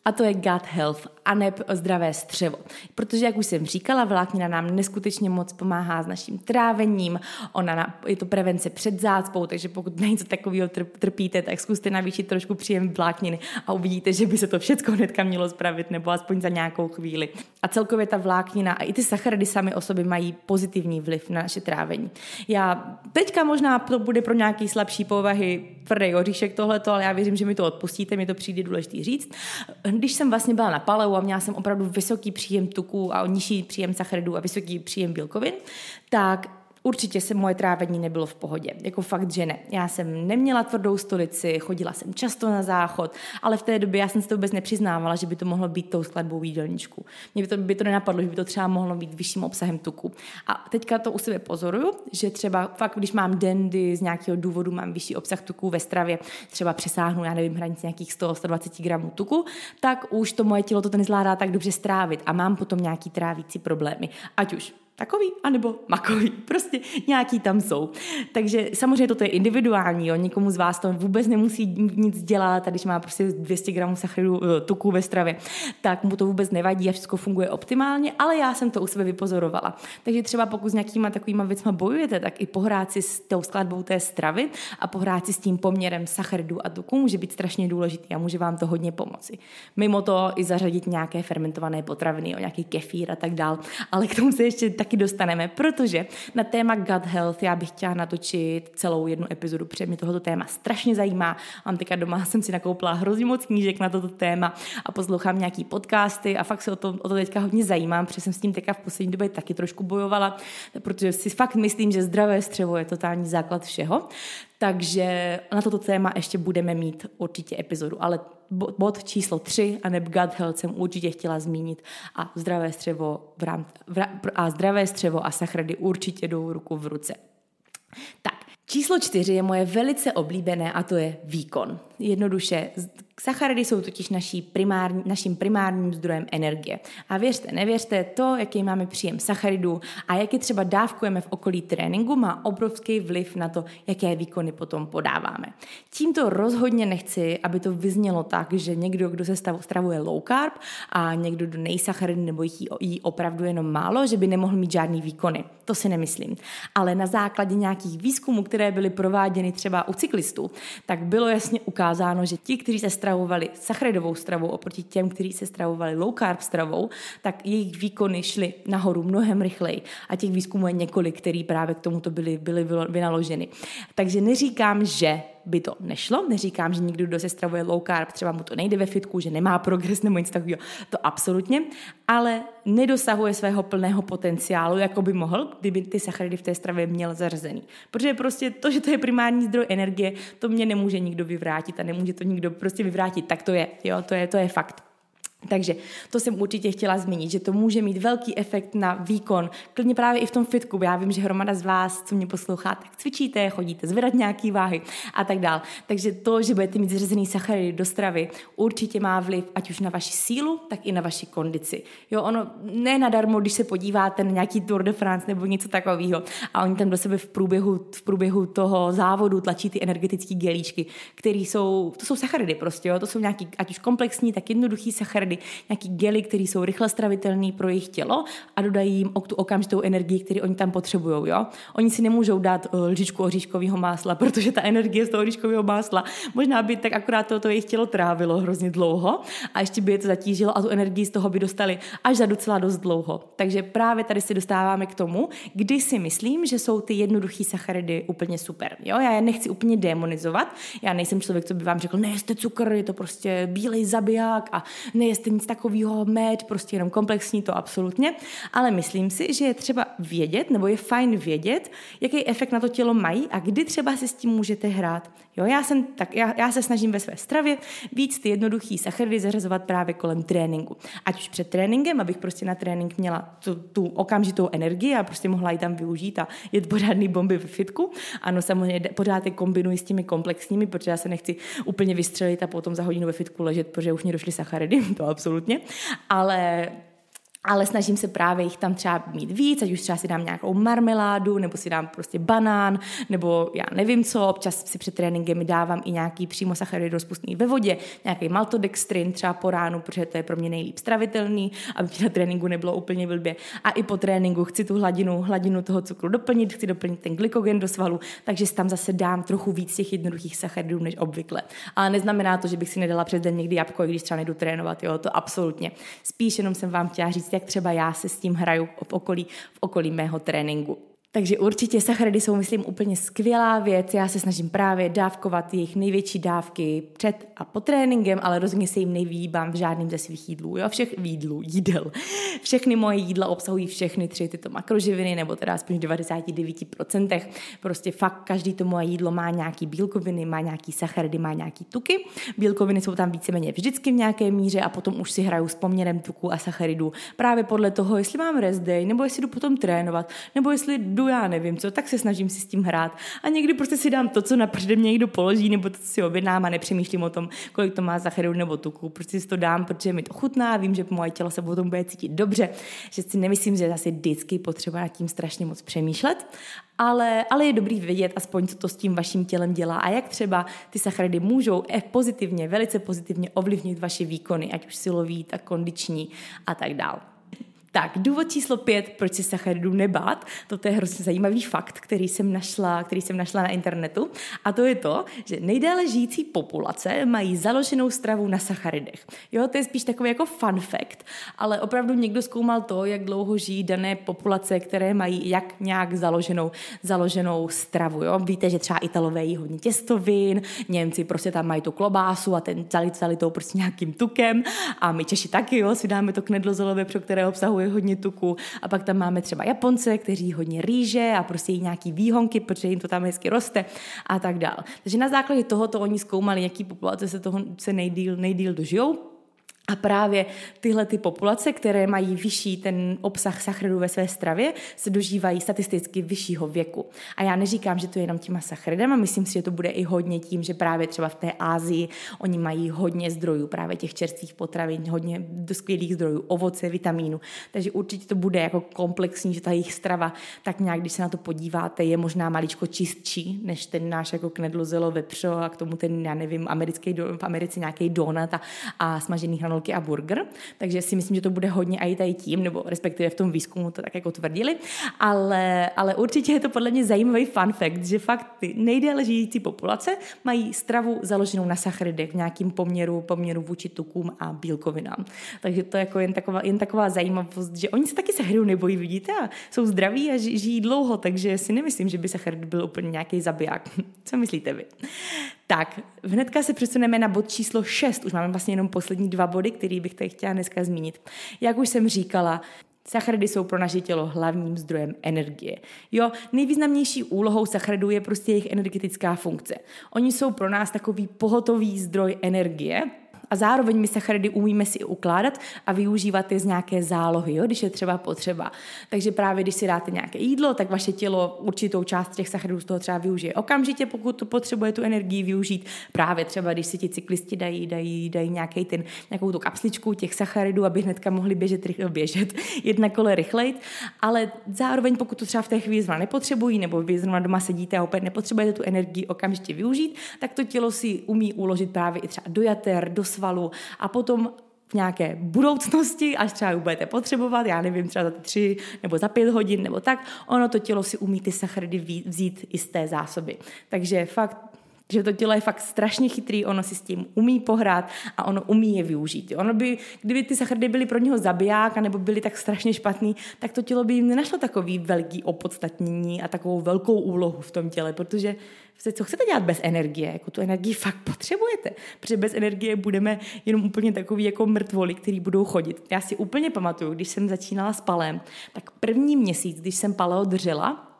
a to je gut health a ne zdravé střevo. Protože, jak už jsem říkala, vláknina nám neskutečně moc pomáhá s naším trávením, ona na, je to prevence před zácpou, takže pokud na něco takového trpíte, tak zkuste navýšit trošku příjem vlákniny a uvidíte, že by se to všechno hnedka mělo spravit, nebo aspoň za nějakou chvíli. A celkově ta vláknina a i ty sacharidy sami o sobě mají pozitivní vliv na naše trávení. Já teďka možná to bude pro nějaký slabší povahy tvrdý oříšek tohleto, ale já věřím, že mi to odpustíte, mi to přijde důležitý říct. Když jsem vlastně byla na paleu a měla jsem opravdu vysoký příjem tuků a nižší příjem sacharidů a vysoký příjem bílkovin, tak určitě se moje trávení nebylo v pohodě. Jako fakt, že ne. Já jsem neměla tvrdou stolici, chodila jsem často na záchod, ale v té době já jsem si to vůbec nepřiznávala, že by to mohlo být tou skladbou jídelníčku. Mě by to, by to nenapadlo, že by to třeba mohlo být vyšším obsahem tuku. A teďka to u sebe pozoruju, že třeba fakt, když mám den, kdy z nějakého důvodu mám vyšší obsah tuku ve stravě, třeba přesáhnu, já nevím, hranici nějakých 100-120 gramů tuku, tak už to moje tělo to nezvládá tak dobře strávit a mám potom nějaký trávící problémy. Ať už takový, anebo makový, prostě nějaký tam jsou. Takže samozřejmě toto je individuální, jo? nikomu z vás to vůbec nemusí nic dělat, a když má prostě 200 gramů sacharidu eh, tuku ve stravě, tak mu to vůbec nevadí a všechno funguje optimálně, ale já jsem to u sebe vypozorovala. Takže třeba pokud s nějakýma takovýma věcma bojujete, tak i pohrát si s tou skladbou té stravy a pohrát si s tím poměrem sacharidů a tuku může být strašně důležitý a může vám to hodně pomoci. Mimo to i zařadit nějaké fermentované potraviny, nějaký kefír a tak dál, ale k tomu se ještě taky dostaneme, protože na téma gut health já bych chtěla natočit celou jednu epizodu, protože mě tohoto téma strašně zajímá. Mám teďka doma, jsem si nakoupila hrozně moc knížek na toto téma a poslouchám nějaký podcasty a fakt se o to, o to teďka hodně zajímám, protože jsem s tím teďka v poslední době taky trošku bojovala, protože si fakt myslím, že zdravé střevo je totální základ všeho. Takže na toto téma ještě budeme mít určitě epizodu, ale bod číslo 3 a neb gut health jsem určitě chtěla zmínit a zdravé střevo, v rám, v, a zdravé střevo a sachrady určitě jdou ruku v ruce. Tak, číslo čtyři je moje velice oblíbené a to je výkon. Jednoduše, Sacharidy jsou totiž naší primární, naším primárním zdrojem energie. A věřte, nevěřte, to, jaký máme příjem sacharidů a jak je třeba dávkujeme v okolí tréninku, má obrovský vliv na to, jaké výkony potom podáváme. Tímto rozhodně nechci, aby to vyznělo tak, že někdo, kdo se stravuje low carb a někdo, kdo nejsacharidy nebo jí, jí opravdu jenom málo, že by nemohl mít žádný výkony. To si nemyslím. Ale na základě nějakých výzkumů, které byly prováděny třeba u cyklistů, tak bylo jasně ukázáno, že ti, kteří se stravovali sacharidovou stravou oproti těm, kteří se stravovali low carb stravou, tak jejich výkony šly nahoru mnohem rychleji. A těch výzkumů je několik, který právě k tomuto byly, byly vynaloženy. Takže neříkám, že by to nešlo. Neříkám, že někdo, kdo se stravuje low carb, třeba mu to nejde ve fitku, že nemá progres nebo nic takového. To absolutně. Ale nedosahuje svého plného potenciálu, jako by mohl, kdyby ty sacharidy v té stravě měl zařazený. Protože prostě to, že to je primární zdroj energie, to mě nemůže nikdo vyvrátit a nemůže to nikdo prostě vyvrátit. Tak to je, jo, to je, to je fakt. Takže to jsem určitě chtěla zmínit, že to může mít velký efekt na výkon, klidně právě i v tom fitku. Já vím, že hromada z vás, co mě poslouchá, tak cvičíte, chodíte zvedat nějaký váhy a tak dál. Takže to, že budete mít zřazený sacharidy do stravy, určitě má vliv ať už na vaši sílu, tak i na vaši kondici. Jo, ono ne nadarmo, když se podíváte na nějaký Tour de France nebo něco takového a oni tam do sebe v průběhu, v průběhu toho závodu tlačí ty energetické gelíčky, které jsou, to jsou sacharidy prostě, jo, to jsou nějaký, ať už komplexní, tak jednoduchý sacharidy, sacharidy, nějaký gely, které jsou rychle stravitelné pro jejich tělo a dodají jim tu okamžitou energii, kterou oni tam potřebují. Jo? Oni si nemůžou dát uh, lžičku oříškového másla, protože ta energie z toho oříškového másla možná by tak akorát to, to jejich tělo trávilo hrozně dlouho a ještě by je to zatížilo a tu energii z toho by dostali až za docela dost dlouho. Takže právě tady se dostáváme k tomu, kdy si myslím, že jsou ty jednoduché sacharidy úplně super. Jo? Já je nechci úplně demonizovat. Já nejsem člověk, co by vám řekl, nejeste cukr, je to prostě bílej zabiják a nejeste nejste nic takového, med, prostě jenom komplexní, to absolutně, ale myslím si, že je třeba vědět, nebo je fajn vědět, jaký efekt na to tělo mají a kdy třeba si s tím můžete hrát. Jo, já, jsem, tak, já, já se snažím ve své stravě víc ty jednoduchý sacharidy zařazovat právě kolem tréninku. Ať už před tréninkem, abych prostě na trénink měla tu, tu okamžitou energii a prostě mohla ji tam využít a jet pořádný bomby ve fitku. Ano, samozřejmě pořád je kombinuji s těmi komplexními, protože já se nechci úplně vystřelit a potom za hodinu ve fitku ležet, protože už mě došly sacharidy, to absolutně. Ale ale snažím se právě jich tam třeba mít víc, ať už třeba si dám nějakou marmeládu, nebo si dám prostě banán, nebo já nevím co, občas si před tréninkem dávám i nějaký přímo sacharidy rozpustný ve vodě, nějaký maltodextrin třeba po ránu, protože to je pro mě nejlíp stravitelný, aby na tréninku nebylo úplně blbě. A i po tréninku chci tu hladinu, hladinu toho cukru doplnit, chci doplnit ten glykogen do svalu, takže tam zase dám trochu víc těch jednoduchých sacharidů než obvykle. Ale neznamená to, že bych si nedala přes den někdy jabko, když třeba nejdu trénovat, jo, to absolutně. Spíš jenom jsem vám chtěla říct, jak třeba já se s tím hraju v okolí, v okolí mého tréninku. Takže určitě sacharidy jsou, myslím, úplně skvělá věc. Já se snažím právě dávkovat jejich největší dávky před a po tréninkem, ale rozhodně se jim nevýbám v žádným ze svých jídlů. Jo, všech jídlů, jídel. Všechny moje jídla obsahují všechny tři tyto makroživiny, nebo teda aspoň v 99%. Prostě fakt každý to moje jídlo má nějaký bílkoviny, má nějaký sacharidy, má nějaký tuky. Bílkoviny jsou tam víceméně vždycky v nějaké míře a potom už si hraju s poměrem tuku a sacharidů. Právě podle toho, jestli mám rest day, nebo jestli jdu potom trénovat, nebo jestli jdu jídlu, já nevím co, tak se snažím si s tím hrát. A někdy prostě si dám to, co na mě někdo položí, nebo to, co si objednám a nepřemýšlím o tom, kolik to má sacharidů nebo tuku. Prostě si to dám, protože mi to chutná, vím, že moje tělo se o tom bude cítit dobře, že si nemyslím, že zase vždycky potřeba nad tím strašně moc přemýšlet, ale, ale je dobrý vědět aspoň, co to s tím vaším tělem dělá a jak třeba ty sacharidy můžou pozitivně, velice pozitivně ovlivnit vaše výkony, ať už silový, tak kondiční a tak dále. Tak, důvod číslo pět, proč se sacharidů nebát, to je hrozně zajímavý fakt, který jsem, našla, který jsem našla na internetu. A to je to, že nejdéle žijící populace mají založenou stravu na sacharidech. Jo, to je spíš takový jako fun fact, ale opravdu někdo zkoumal to, jak dlouho žijí dané populace, které mají jak nějak založenou, založenou stravu. Jo? Víte, že třeba Italové jí hodně těstovin, Němci prostě tam mají tu klobásu a ten celý tou prostě nějakým tukem a my Češi taky, jo, si dáme to knedlo zelové, pro které obsahuje obsahuje hodně tuku. A pak tam máme třeba Japonce, kteří hodně rýže a prostě jí nějaký výhonky, protože jim to tam hezky roste a tak dál. Takže na základě tohoto oni zkoumali, jaký populace se toho se nejdíl, nejdíl dožijou a právě tyhle ty populace, které mají vyšší ten obsah sacharidů ve své stravě, se dožívají statisticky vyššího věku. A já neříkám, že to je jenom těma sacharidama, myslím si, že to bude i hodně tím, že právě třeba v té Ázii oni mají hodně zdrojů právě těch čerstvých potravin, hodně skvělých zdrojů ovoce, vitamínu. Takže určitě to bude jako komplexní, že ta jejich strava, tak nějak, když se na to podíváte, je možná maličko čistší, než ten náš jako knedlozelo vepřo a k tomu ten, já nevím, americký, v Americe nějaký donut a, a smažený hranol hranolky a burger, takže si myslím, že to bude hodně i tady tím, nebo respektive v tom výzkumu to tak jako tvrdili, ale, ale určitě je to podle mě zajímavý fun fact, že fakt ty nejdéle žijící populace mají stravu založenou na sacharidech v nějakým poměru, poměru vůči tukům a bílkovinám. Takže to je jako jen taková, jen taková zajímavost, že oni se taky sacharidu nebojí, vidíte, a jsou zdraví a žijí dlouho, takže si nemyslím, že by sacharid byl úplně nějaký zabiják. Co myslíte vy? Tak, hnedka se přesuneme na bod číslo 6. Už máme vlastně jenom poslední dva body, který bych tady chtěla dneska zmínit. Jak už jsem říkala, Sacharidy jsou pro naše tělo hlavním zdrojem energie. Jo, nejvýznamnější úlohou sacharidů je prostě jejich energetická funkce. Oni jsou pro nás takový pohotový zdroj energie, a zároveň my sacharidy umíme si ukládat a využívat je z nějaké zálohy, jo, když je třeba potřeba. Takže právě když si dáte nějaké jídlo, tak vaše tělo určitou část těch sacharidů z toho třeba využije okamžitě, pokud to potřebuje tu energii využít. Právě třeba, když si ti cyklisti dají, dají, dají nějaký ten, nějakou tu kapsličku těch sacharidů, aby hnedka mohli běžet, rychle, běžet jedna kole rychleji, ale zároveň pokud to třeba v té chvíli zrovna nepotřebují, nebo vy zrovna doma sedíte a opět nepotřebujete tu energii okamžitě využít, tak to tělo si umí uložit právě i třeba do jater, do svalu a potom v nějaké budoucnosti, až třeba budete potřebovat, já nevím, třeba za tři nebo za pět hodin nebo tak, ono to tělo si umí ty sacharidy vzít i z té zásoby. Takže fakt že to tělo je fakt strašně chytrý, ono si s tím umí pohrát a ono umí je využít. Ono by, kdyby ty sacharidy byly pro něho zabiják, nebo byly tak strašně špatný, tak to tělo by jim nenašlo takový velký opodstatnění a takovou velkou úlohu v tom těle, protože co chcete dělat bez energie? Jako tu energii fakt potřebujete, protože bez energie budeme jenom úplně takový jako mrtvoli, který budou chodit. Já si úplně pamatuju, když jsem začínala s palem, tak první měsíc, když jsem paleo držela,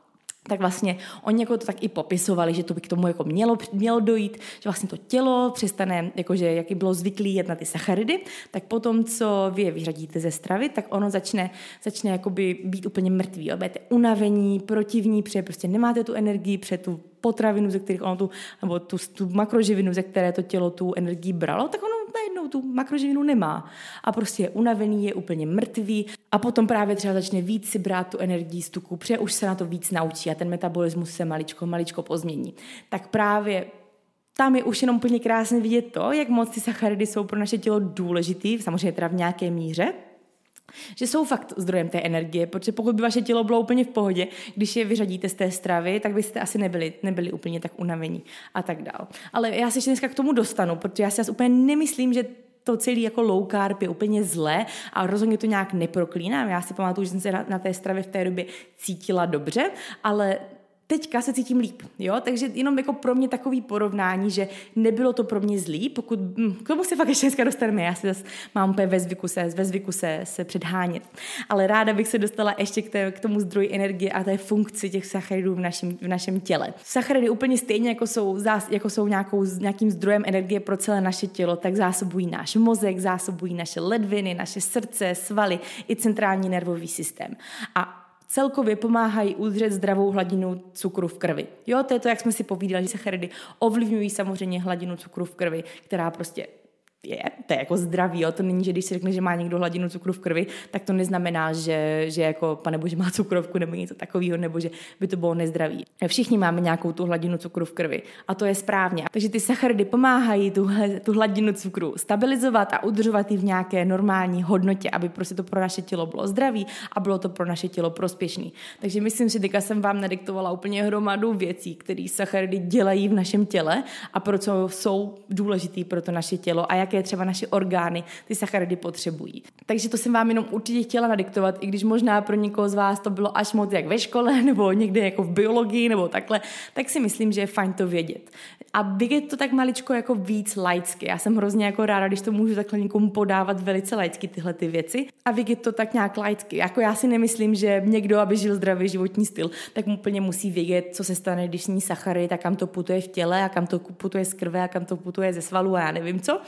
tak vlastně oni jako to tak i popisovali, že to by k tomu jako mělo, mělo dojít, že vlastně to tělo přestane, jakože jaký bylo zvyklý jet na ty sacharidy, tak potom, co vy je vyřadíte ze stravy, tak ono začne, začne jakoby být úplně mrtvý. Jo? Budete unavení, protivní, protože prostě nemáte tu energii, před tu potravinu, ze kterých ono tu, nebo tu, tu makroživinu, ze které to tělo tu energii bralo, tak ono najednou tu makroživinu nemá. A prostě je unavený, je úplně mrtvý a potom právě třeba začne víc si brát tu energii z tuku, protože už se na to víc naučí a ten metabolismus se maličko, maličko pozmění. Tak právě tam je už jenom úplně krásně vidět to, jak moc ty sacharidy jsou pro naše tělo důležitý, samozřejmě teda v nějaké míře, že jsou fakt zdrojem té energie, protože pokud by vaše tělo bylo úplně v pohodě, když je vyřadíte z té stravy, tak byste asi nebyli, nebyli úplně tak unavení a tak dál. Ale já se ještě dneska k tomu dostanu, protože já si úplně nemyslím, že to celý jako low carb je úplně zlé a rozhodně to nějak neproklínám. Já si pamatuju, že jsem se na té stravě v té době cítila dobře, ale teďka se cítím líp, jo, takže jenom jako pro mě takový porovnání, že nebylo to pro mě zlý, pokud, hm, k tomu se fakt ještě dneska dostaneme, já si zase mám úplně ve zvyku se, ve zvyku se, se předhánět, ale ráda bych se dostala ještě k, té, k tomu zdroji energie a té funkci těch sacharidů v našem, v našem těle. Sacharidy úplně stejně jako jsou, zás, jako jsou nějakou, nějakým zdrojem energie pro celé naše tělo, tak zásobují náš mozek, zásobují naše ledviny, naše srdce, svaly i centrální nervový systém. A celkově pomáhají udržet zdravou hladinu cukru v krvi. Jo, to je to, jak jsme si povídali, že sacharidy ovlivňují samozřejmě hladinu cukru v krvi, která prostě je, to je jako zdraví, jo? to není, že když si řekne, že má někdo hladinu cukru v krvi, tak to neznamená, že, že jako, pane bože, má cukrovku nebo něco takového, nebo že by to bylo nezdraví. Všichni máme nějakou tu hladinu cukru v krvi a to je správně. Takže ty sacharidy pomáhají tu, tu hladinu cukru stabilizovat a udržovat ji v nějaké normální hodnotě, aby prostě to pro naše tělo bylo zdraví a bylo to pro naše tělo prospěšný. Takže myslím že jsem vám nadiktovala úplně hromadu věcí, které sacharidy dělají v našem těle a pro co jsou důležitý pro to naše tělo a jak jaké třeba naše orgány ty sacharidy potřebují. Takže to jsem vám jenom určitě chtěla nadiktovat, i když možná pro někoho z vás to bylo až moc jak ve škole, nebo někde jako v biologii, nebo takhle, tak si myslím, že je fajn to vědět. A vidět to tak maličko jako víc laicky. Já jsem hrozně jako ráda, když to můžu takhle někomu podávat velice laicky tyhle ty věci a vidět to tak nějak laicky. Jako já si nemyslím, že někdo, aby žil zdravý životní styl, tak úplně musí vědět, co se stane, když sní sachary, tak kam to putuje v těle a kam to putuje z krve a kam to putuje ze svalu a já nevím co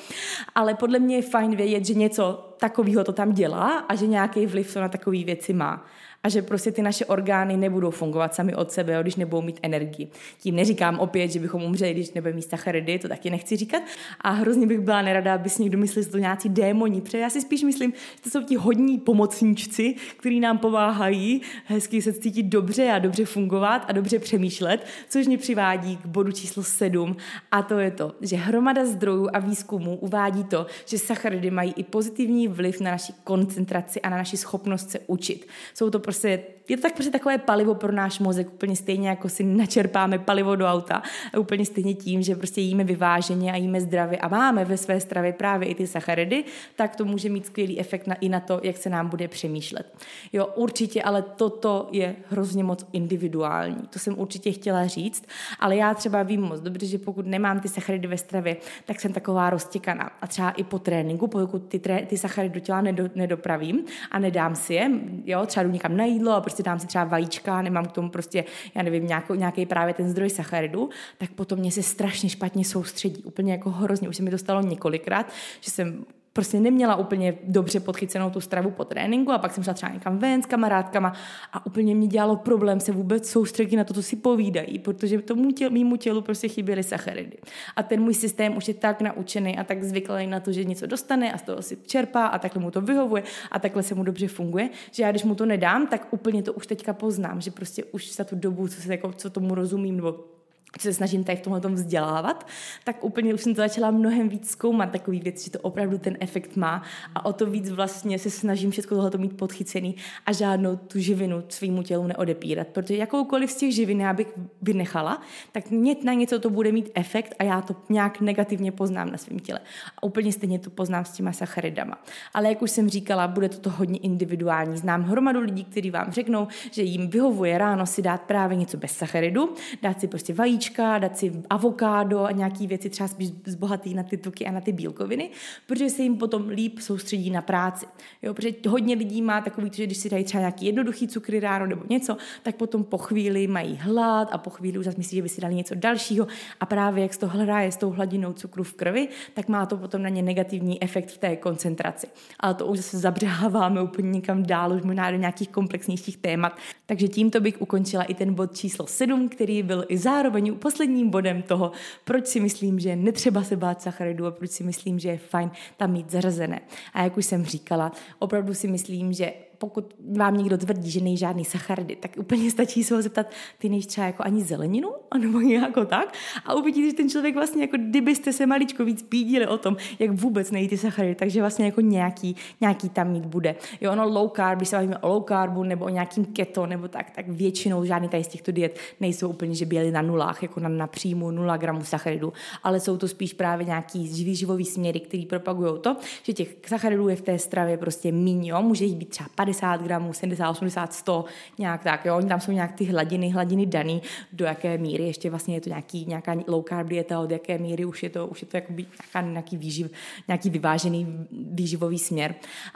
ale podle mě je fajn vědět, že něco takového to tam dělá a že nějaký vliv to na takové věci má a že prostě ty naše orgány nebudou fungovat sami od sebe, jo, když nebudou mít energii. Tím neříkám opět, že bychom umřeli, když nebude mít sacharidy, to taky nechci říkat. A hrozně bych byla nerada, aby si někdo myslel, že to nějací démoni, protože já si spíš myslím, že to jsou ti hodní pomocníčci, kteří nám pomáhají hezky se cítit dobře a dobře fungovat a dobře přemýšlet, což mě přivádí k bodu číslo 7 a to je to, že hromada zdrojů a výzkumů uvádí to, že sacharidy mají i pozitivní vliv na naši koncentraci a na naši schopnost se učit. Jsou to prostě prostě, je to tak prostě takové palivo pro náš mozek, úplně stejně jako si načerpáme palivo do auta, a úplně stejně tím, že prostě jíme vyváženě a jíme zdravě a máme ve své stravě právě i ty sacharidy, tak to může mít skvělý efekt na, i na to, jak se nám bude přemýšlet. Jo, určitě, ale toto je hrozně moc individuální. To jsem určitě chtěla říct, ale já třeba vím moc dobře, že pokud nemám ty sacharidy ve stravě, tak jsem taková roztěkaná. A třeba i po tréninku, pokud ty, tré, ty sacharidy do těla nedo, nedopravím a nedám si je, jo, třeba jdu někam na jídlo a prostě dám si třeba vajíčka, nemám k tomu prostě, já nevím, nějaký právě ten zdroj sacharidu, tak potom mě se strašně špatně soustředí, úplně jako hrozně. Už se mi to stalo několikrát, že jsem prostě neměla úplně dobře podchycenou tu stravu po tréninku a pak jsem šla třeba někam ven s kamarádkama a úplně mě dělalo problém se vůbec soustředit na to, co si povídají, protože tomu těl, mýmu tělu prostě chyběly sacharidy. A ten můj systém už je tak naučený a tak zvyklý na to, že něco dostane a z toho si čerpá a takhle mu to vyhovuje a takhle se mu dobře funguje, že já když mu to nedám, tak úplně to už teďka poznám, že prostě už za tu dobu, co, se, jako, co tomu rozumím, nebo se snažím tady v tomhle tom vzdělávat, tak úplně už jsem to začala mnohem víc zkoumat takový věc, že to opravdu ten efekt má a o to víc vlastně se snažím všechno tohle mít podchycený a žádnou tu živinu svýmu tělu neodepírat, protože jakoukoliv z těch živin já bych vynechala, tak na něco to bude mít efekt a já to nějak negativně poznám na svém těle. A úplně stejně to poznám s těma sacharidama. Ale jak už jsem říkala, bude to, to hodně individuální. Znám hromadu lidí, kteří vám řeknou, že jim vyhovuje ráno si dát právě něco bez sacharidu, dát si prostě vajíčka, vajíčka, dát si avokádo a nějaký věci třeba spíš zbohatý na ty tuky a na ty bílkoviny, protože se jim potom líp soustředí na práci. Jo, protože hodně lidí má takový, že když si dají třeba nějaký jednoduchý cukry ráno nebo něco, tak potom po chvíli mají hlad a po chvíli už myslí, že by si dali něco dalšího a právě jak to hraje s tou hladinou cukru v krvi, tak má to potom na ně negativní efekt v té koncentraci. Ale to už zase zabřeháváme úplně někam dál, už možná do nějakých komplexnějších témat. Takže tímto bych ukončila i ten bod číslo 7, který byl i zároveň posledním bodem toho, proč si myslím, že netřeba se bát sacharidu a proč si myslím, že je fajn tam mít zařazené. A jak už jsem říkala, opravdu si myslím, že pokud vám někdo tvrdí, že nejí žádný sacharidy, tak úplně stačí se ho zeptat, ty nejíš třeba jako ani zeleninu, nebo jako tak, a uvidíte, že ten člověk vlastně jako kdybyste se maličko víc pídili o tom, jak vůbec nejí ty sacharidy, takže vlastně jako nějaký, nějaký tam mít bude. Jo, ono low carb, když se bavíme o low carbu nebo o nějakým keto nebo tak, tak většinou žádný tady z těchto diet nejsou úplně, že byly na nulách, jako na, na příjmu 0 gramů sacharidu, ale jsou to spíš právě nějaký výživový směry, který propagují to, že těch sacharidů je v té stravě prostě míň, jo, může jich být třeba 50 gramů, 70, 80, 100, nějak tak, jo, oni tam jsou nějak ty hladiny, hladiny daný, do jaké míry, ještě vlastně je to nějaký, nějaká low carb dieta, od jaké míry už je to, už je to jakoby nějaká, nějaký, výživ, nějaký vyvážený výživový směr,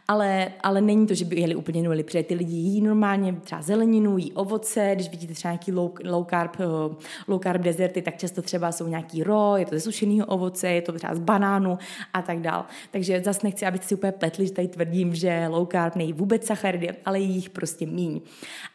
ale, ale není to, že by jeli úplně nuly, protože ty lidi jí normálně třeba zeleninu, jí ovoce, když vidíte třeba nějaký low, low, carb, eh, low carb dezerty, tak často třeba jsou nějaký ro, je to ze sušeného ovoce, je to třeba z banánu a tak dál. Takže zase nechci, abyste si úplně pletli, že tady tvrdím, že low carb nejí vůbec sacharidy, ale jich prostě míň.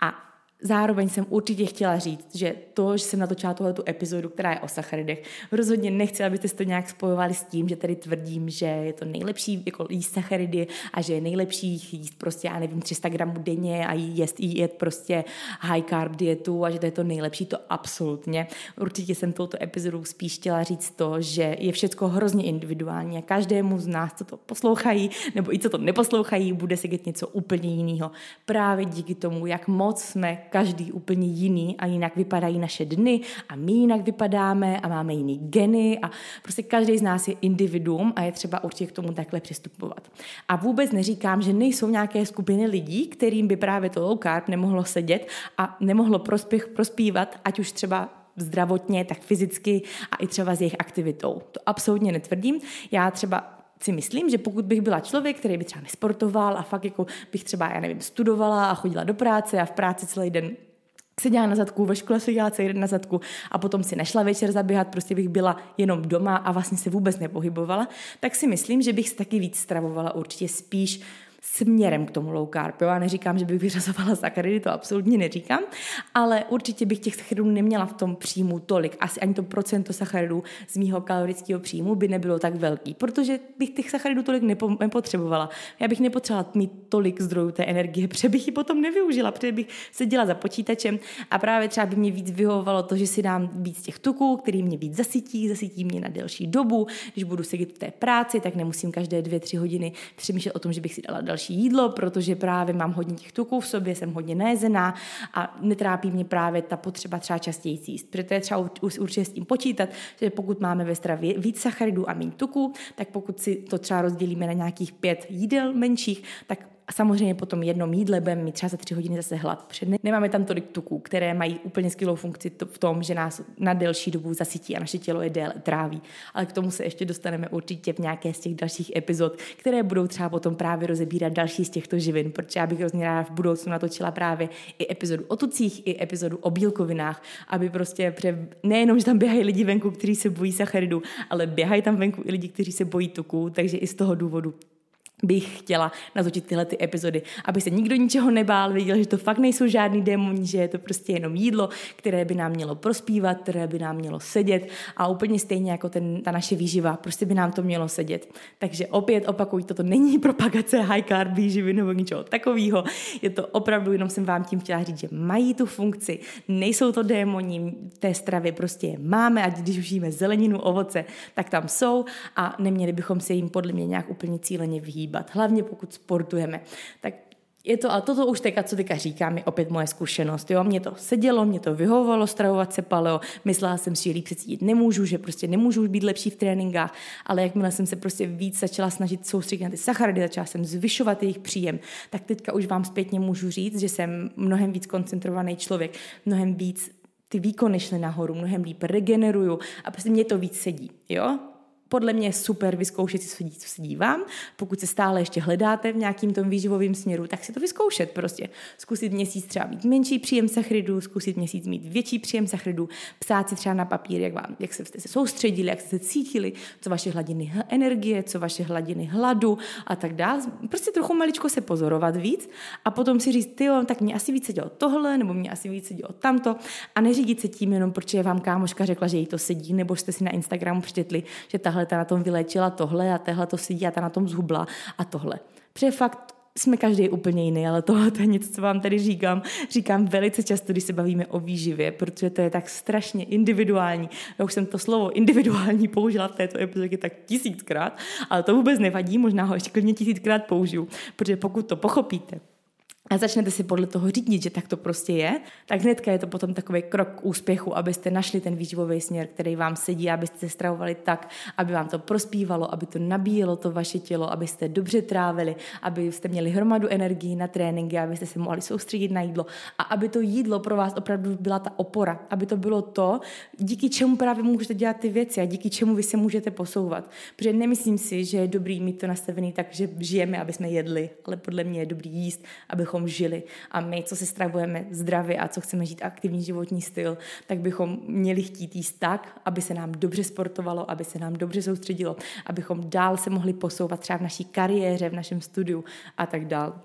A Zároveň jsem určitě chtěla říct, že to, že jsem natočila tuhle epizodu, která je o sacharidech, rozhodně nechci, abyste to nějak spojovali s tím, že tady tvrdím, že je to nejlepší jako jíst sacharidy a že je nejlepší jíst prostě, já nevím, 300 gramů denně a jíst, jíst prostě high carb dietu a že to je to nejlepší, to absolutně. Určitě jsem touto epizodou spíš chtěla říct to, že je všechno hrozně individuální a každému z nás, co to poslouchají, nebo i co to neposlouchají, bude se něco úplně jiného. Právě díky tomu, jak moc jsme každý úplně jiný a jinak vypadají naše dny a my jinak vypadáme a máme jiný geny a prostě každý z nás je individuum a je třeba určitě k tomu takhle přistupovat. A vůbec neříkám, že nejsou nějaké skupiny lidí, kterým by právě to low carb nemohlo sedět a nemohlo prospěch, prospívat, ať už třeba zdravotně, tak fyzicky a i třeba s jejich aktivitou. To absolutně netvrdím. Já třeba si myslím, že pokud bych byla člověk, který by třeba nesportoval a fakt jako bych třeba, já nevím, studovala a chodila do práce a v práci celý den seděla na zadku, ve škole seděla celý den na zadku a potom si nešla večer zaběhat, prostě bych byla jenom doma a vlastně se vůbec nepohybovala, tak si myslím, že bych se taky víc stravovala určitě spíš směrem k tomu low carb. Jo? Já neříkám, že bych vyřazovala sacharidy, to absolutně neříkám, ale určitě bych těch sacharidů neměla v tom příjmu tolik. Asi ani to procento sacharidů z mýho kalorického příjmu by nebylo tak velký, protože bych těch sacharidů tolik nepo, nepotřebovala. Já bych nepotřebovala mít tolik zdrojů té energie, protože bych ji potom nevyužila, protože bych seděla za počítačem a právě třeba by mě víc vyhovovalo to, že si dám víc těch tuků, který mě víc zasytí, zasytí mě na delší dobu. Když budu sedět v té práci, tak nemusím každé dvě, tři hodiny přemýšlet o tom, že bych si dala další jídlo, protože právě mám hodně těch tuků v sobě, jsem hodně nejezená a netrápí mě právě ta potřeba třeba častěji jíst. Proto je třeba určitě s tím počítat, že pokud máme ve stravě víc sacharidů a méně tuků, tak pokud si to třeba rozdělíme na nějakých pět jídel menších, tak a samozřejmě potom jednom jídle budeme mít třeba za tři hodiny zase hlad. Protože nemáme tam tolik tuků, které mají úplně skvělou funkci v tom, že nás na delší dobu zasytí a naše tělo je déle tráví. Ale k tomu se ještě dostaneme určitě v nějaké z těch dalších epizod, které budou třeba potom právě rozebírat další z těchto živin, protože já bych hrozně ráda v budoucnu natočila právě i epizodu o tucích, i epizodu o bílkovinách, aby prostě pře... nejenom, že tam běhají lidi venku, kteří se bojí sacharidu, ale běhají tam venku i lidi, kteří se bojí tuků, takže i z toho důvodu bych chtěla natočit tyhle ty epizody, aby se nikdo ničeho nebál, věděl, že to fakt nejsou žádný démoni, že je to prostě jenom jídlo, které by nám mělo prospívat, které by nám mělo sedět a úplně stejně jako ten, ta naše výživa, prostě by nám to mělo sedět. Takže opět opakuj, toto není propagace high carb výživy nebo ničeho takového, je to opravdu, jenom jsem vám tím chtěla říct, že mají tu funkci, nejsou to démoni, té stravy prostě je máme, ať když už jíme zeleninu, ovoce, tak tam jsou a neměli bychom se jim podle mě nějak úplně cíleně vyhýbat hýbat, hlavně pokud sportujeme. Tak je to, ale toto už teďka, co teďka říkám, je opět moje zkušenost. Jo? Mě to sedělo, mě to vyhovovalo stravovat se paleo, myslela jsem si, že líp cítit nemůžu, že prostě nemůžu být lepší v tréninkách, ale jakmile jsem se prostě víc začala snažit soustředit na ty sacharidy, začala jsem zvyšovat jejich příjem, tak teďka už vám zpětně můžu říct, že jsem mnohem víc koncentrovaný člověk, mnohem víc ty výkony šly nahoru, mnohem líp regeneruju a prostě mě to víc sedí. Jo? Podle mě je super vyzkoušet si, co se dívám. Pokud se stále ještě hledáte v nějakým tom výživovém směru, tak si to vyzkoušet prostě. Zkusit měsíc třeba mít menší příjem sachridů, zkusit měsíc mít větší příjem sachridů, psát si třeba na papír, jak, vám, jak jste se soustředili, jak jste se cítili, co vaše hladiny energie, co vaše hladiny hladu a tak dále. Prostě trochu maličko se pozorovat víc a potom si říct, ty tak mě asi více dělo tohle, nebo mě asi více dělo tamto a neřídit se tím jenom, protože vám kámoška řekla, že jí to sedí, nebo jste si na Instagramu přečetli, že tahle ta na tom vylečila tohle a tehle to sedí a ta na tom zhubla a tohle. Protože fakt jsme každý úplně jiný, ale tohle to je něco, co vám tady říkám. Říkám velice často, když se bavíme o výživě, protože to je tak strašně individuální. Já už jsem to slovo individuální použila v této epizodě tak tisíckrát, ale to vůbec nevadí, možná ho ještě klidně tisíckrát použiju, protože pokud to pochopíte, a začnete si podle toho řídit, že tak to prostě je, tak hnedka je to potom takový krok k úspěchu, abyste našli ten výživový směr, který vám sedí, abyste se stravovali tak, aby vám to prospívalo, aby to nabíjelo to vaše tělo, abyste dobře trávili, abyste měli hromadu energii na tréninky, abyste se mohli soustředit na jídlo. A aby to jídlo pro vás opravdu byla ta opora, aby to bylo to, díky čemu právě můžete dělat ty věci a díky čemu vy se můžete posouvat. Protože nemyslím si, že je dobrý mít to nastavený tak, že žijeme, aby jsme jedli, ale podle mě je dobrý jíst, abychom bychom žili. A my, co se stravujeme zdravě a co chceme žít aktivní životní styl, tak bychom měli chtít jíst tak, aby se nám dobře sportovalo, aby se nám dobře soustředilo, abychom dál se mohli posouvat třeba v naší kariéře, v našem studiu a tak dál.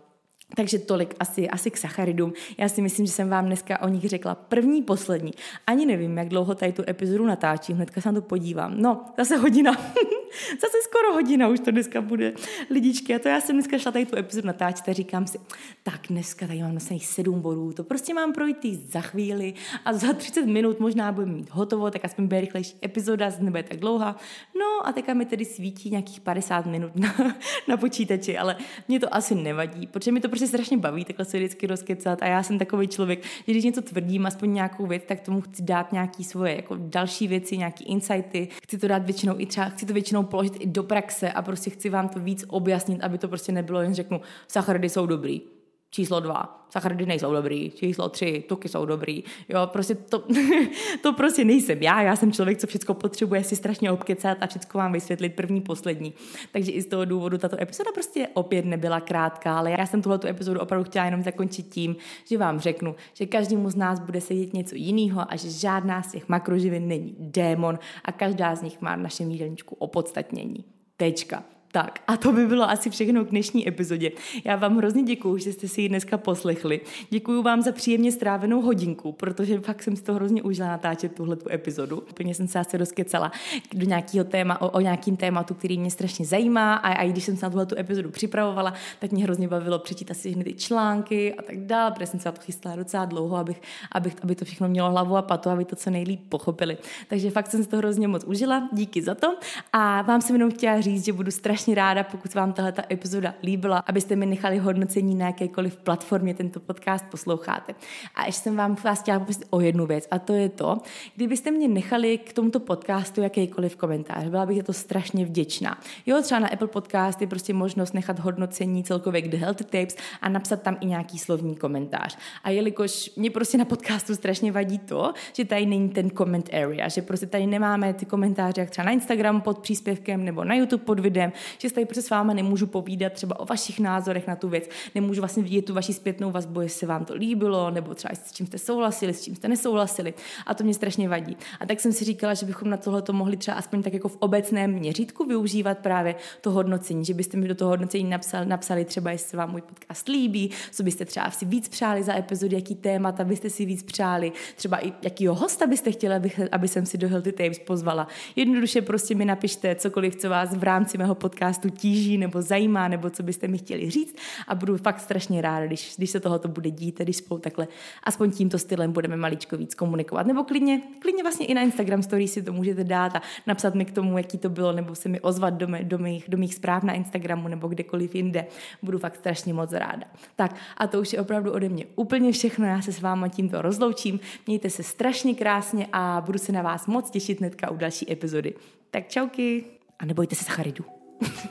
Takže tolik asi, asi k sacharidům. Já si myslím, že jsem vám dneska o nich řekla první, poslední. Ani nevím, jak dlouho tady tu epizodu natáčím, hnedka se na to podívám. No, zase hodina. zase skoro hodina už to dneska bude. Lidičky, a to já jsem dneska šla tady tu epizodu natáčet a říkám si, tak dneska tady mám nosených sedm bodů, to prostě mám projít za chvíli a za 30 minut možná budu mít hotovo, tak aspoň bude rychlejší epizoda, nebude tak dlouhá. No a teďka mi tedy svítí nějakých 50 minut na, na počítači, ale mě to asi nevadí, protože mi to prostě strašně baví takhle se vždycky rozkecat a já jsem takový člověk, že když něco tvrdím, aspoň nějakou věc, tak tomu chci dát nějaký svoje jako další věci, nějaký insighty, chci to dát většinou i třeba, chci to většinou položit i do praxe a prostě chci vám to víc objasnit, aby to prostě nebylo jen řeknu, sacharidy jsou dobrý číslo dva, sacharidy nejsou dobrý, číslo tři, tuky jsou dobrý, jo, prostě to, to prostě nejsem já, já jsem člověk, co všechno potřebuje si strašně obkecat a všechno vám vysvětlit první, poslední. Takže i z toho důvodu tato epizoda prostě opět nebyla krátká, ale já jsem tuhle epizodu opravdu chtěla jenom zakončit tím, že vám řeknu, že každému z nás bude sedět něco jiného a že žádná z těch makroživin není démon a každá z nich má v našem jídelníčku opodstatnění. Tečka. Tak a to by bylo asi všechno k dnešní epizodě. Já vám hrozně děkuju, že jste si ji dneska poslechli. Děkuju vám za příjemně strávenou hodinku, protože fakt jsem si to hrozně užila natáčet tuhle tu epizodu. Úplně jsem se asi rozkecala do nějakého téma, o, o nějakým tématu, který mě strašně zajímá a, a i když jsem se na tuhle tu epizodu připravovala, tak mě hrozně bavilo přečítat si hned ty články a tak dále, protože jsem se na to chystala docela dlouho, abych, abych, aby to všechno mělo hlavu a patu, aby to co nejlíp pochopili. Takže fakt jsem si to hrozně moc užila, díky za to. A vám jsem jenom chtěla říct, že budu strašně strašně ráda, pokud vám tahle ta epizoda líbila, abyste mi nechali hodnocení na jakékoliv platformě tento podcast posloucháte. A ještě jsem vám vás chtěla poprosit o jednu věc, a to je to, kdybyste mě nechali k tomuto podcastu jakýkoliv komentář, byla bych za to strašně vděčná. Jo, třeba na Apple Podcast je prostě možnost nechat hodnocení celkově The Healthy Tapes a napsat tam i nějaký slovní komentář. A jelikož mě prostě na podcastu strašně vadí to, že tady není ten comment area, že prostě tady nemáme ty komentáře jak třeba na Instagram pod příspěvkem nebo na YouTube pod videem, že tady prostě s váma nemůžu povídat třeba o vašich názorech na tu věc, nemůžu vlastně vidět tu vaši zpětnou vazbu, jestli se vám to líbilo, nebo třeba s čím jste souhlasili, s čím jste nesouhlasili. A to mě strašně vadí. A tak jsem si říkala, že bychom na tohle to mohli třeba aspoň tak jako v obecném měřítku využívat právě to hodnocení, že byste mi do toho hodnocení napsali, napsali třeba, jestli se vám můj podcast líbí, co byste třeba si víc přáli za epizody, jaký témata byste si víc přáli, třeba i jakýho hosta byste chtěli, aby, aby jsem si do Healthy Tapes pozvala. Jednoduše prostě mi napište cokoliv, co vás v rámci mého podcastu podcastu tíží nebo zajímá, nebo co byste mi chtěli říct a budu fakt strašně ráda, když, když se tohoto bude dít, když spolu takhle aspoň tímto stylem budeme maličko víc komunikovat. Nebo klidně, klidně vlastně i na Instagram story si to můžete dát a napsat mi k tomu, jaký to bylo, nebo se mi ozvat do, mé, do, mých, do mých zpráv na Instagramu nebo kdekoliv jinde. Budu fakt strašně moc ráda. Tak a to už je opravdu ode mě úplně všechno. Já se s váma tímto rozloučím. Mějte se strašně krásně a budu se na vás moc těšit hnedka u další epizody. Tak čauky a nebojte se sacharidů. thank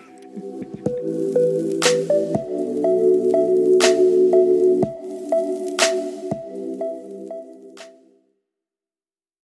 you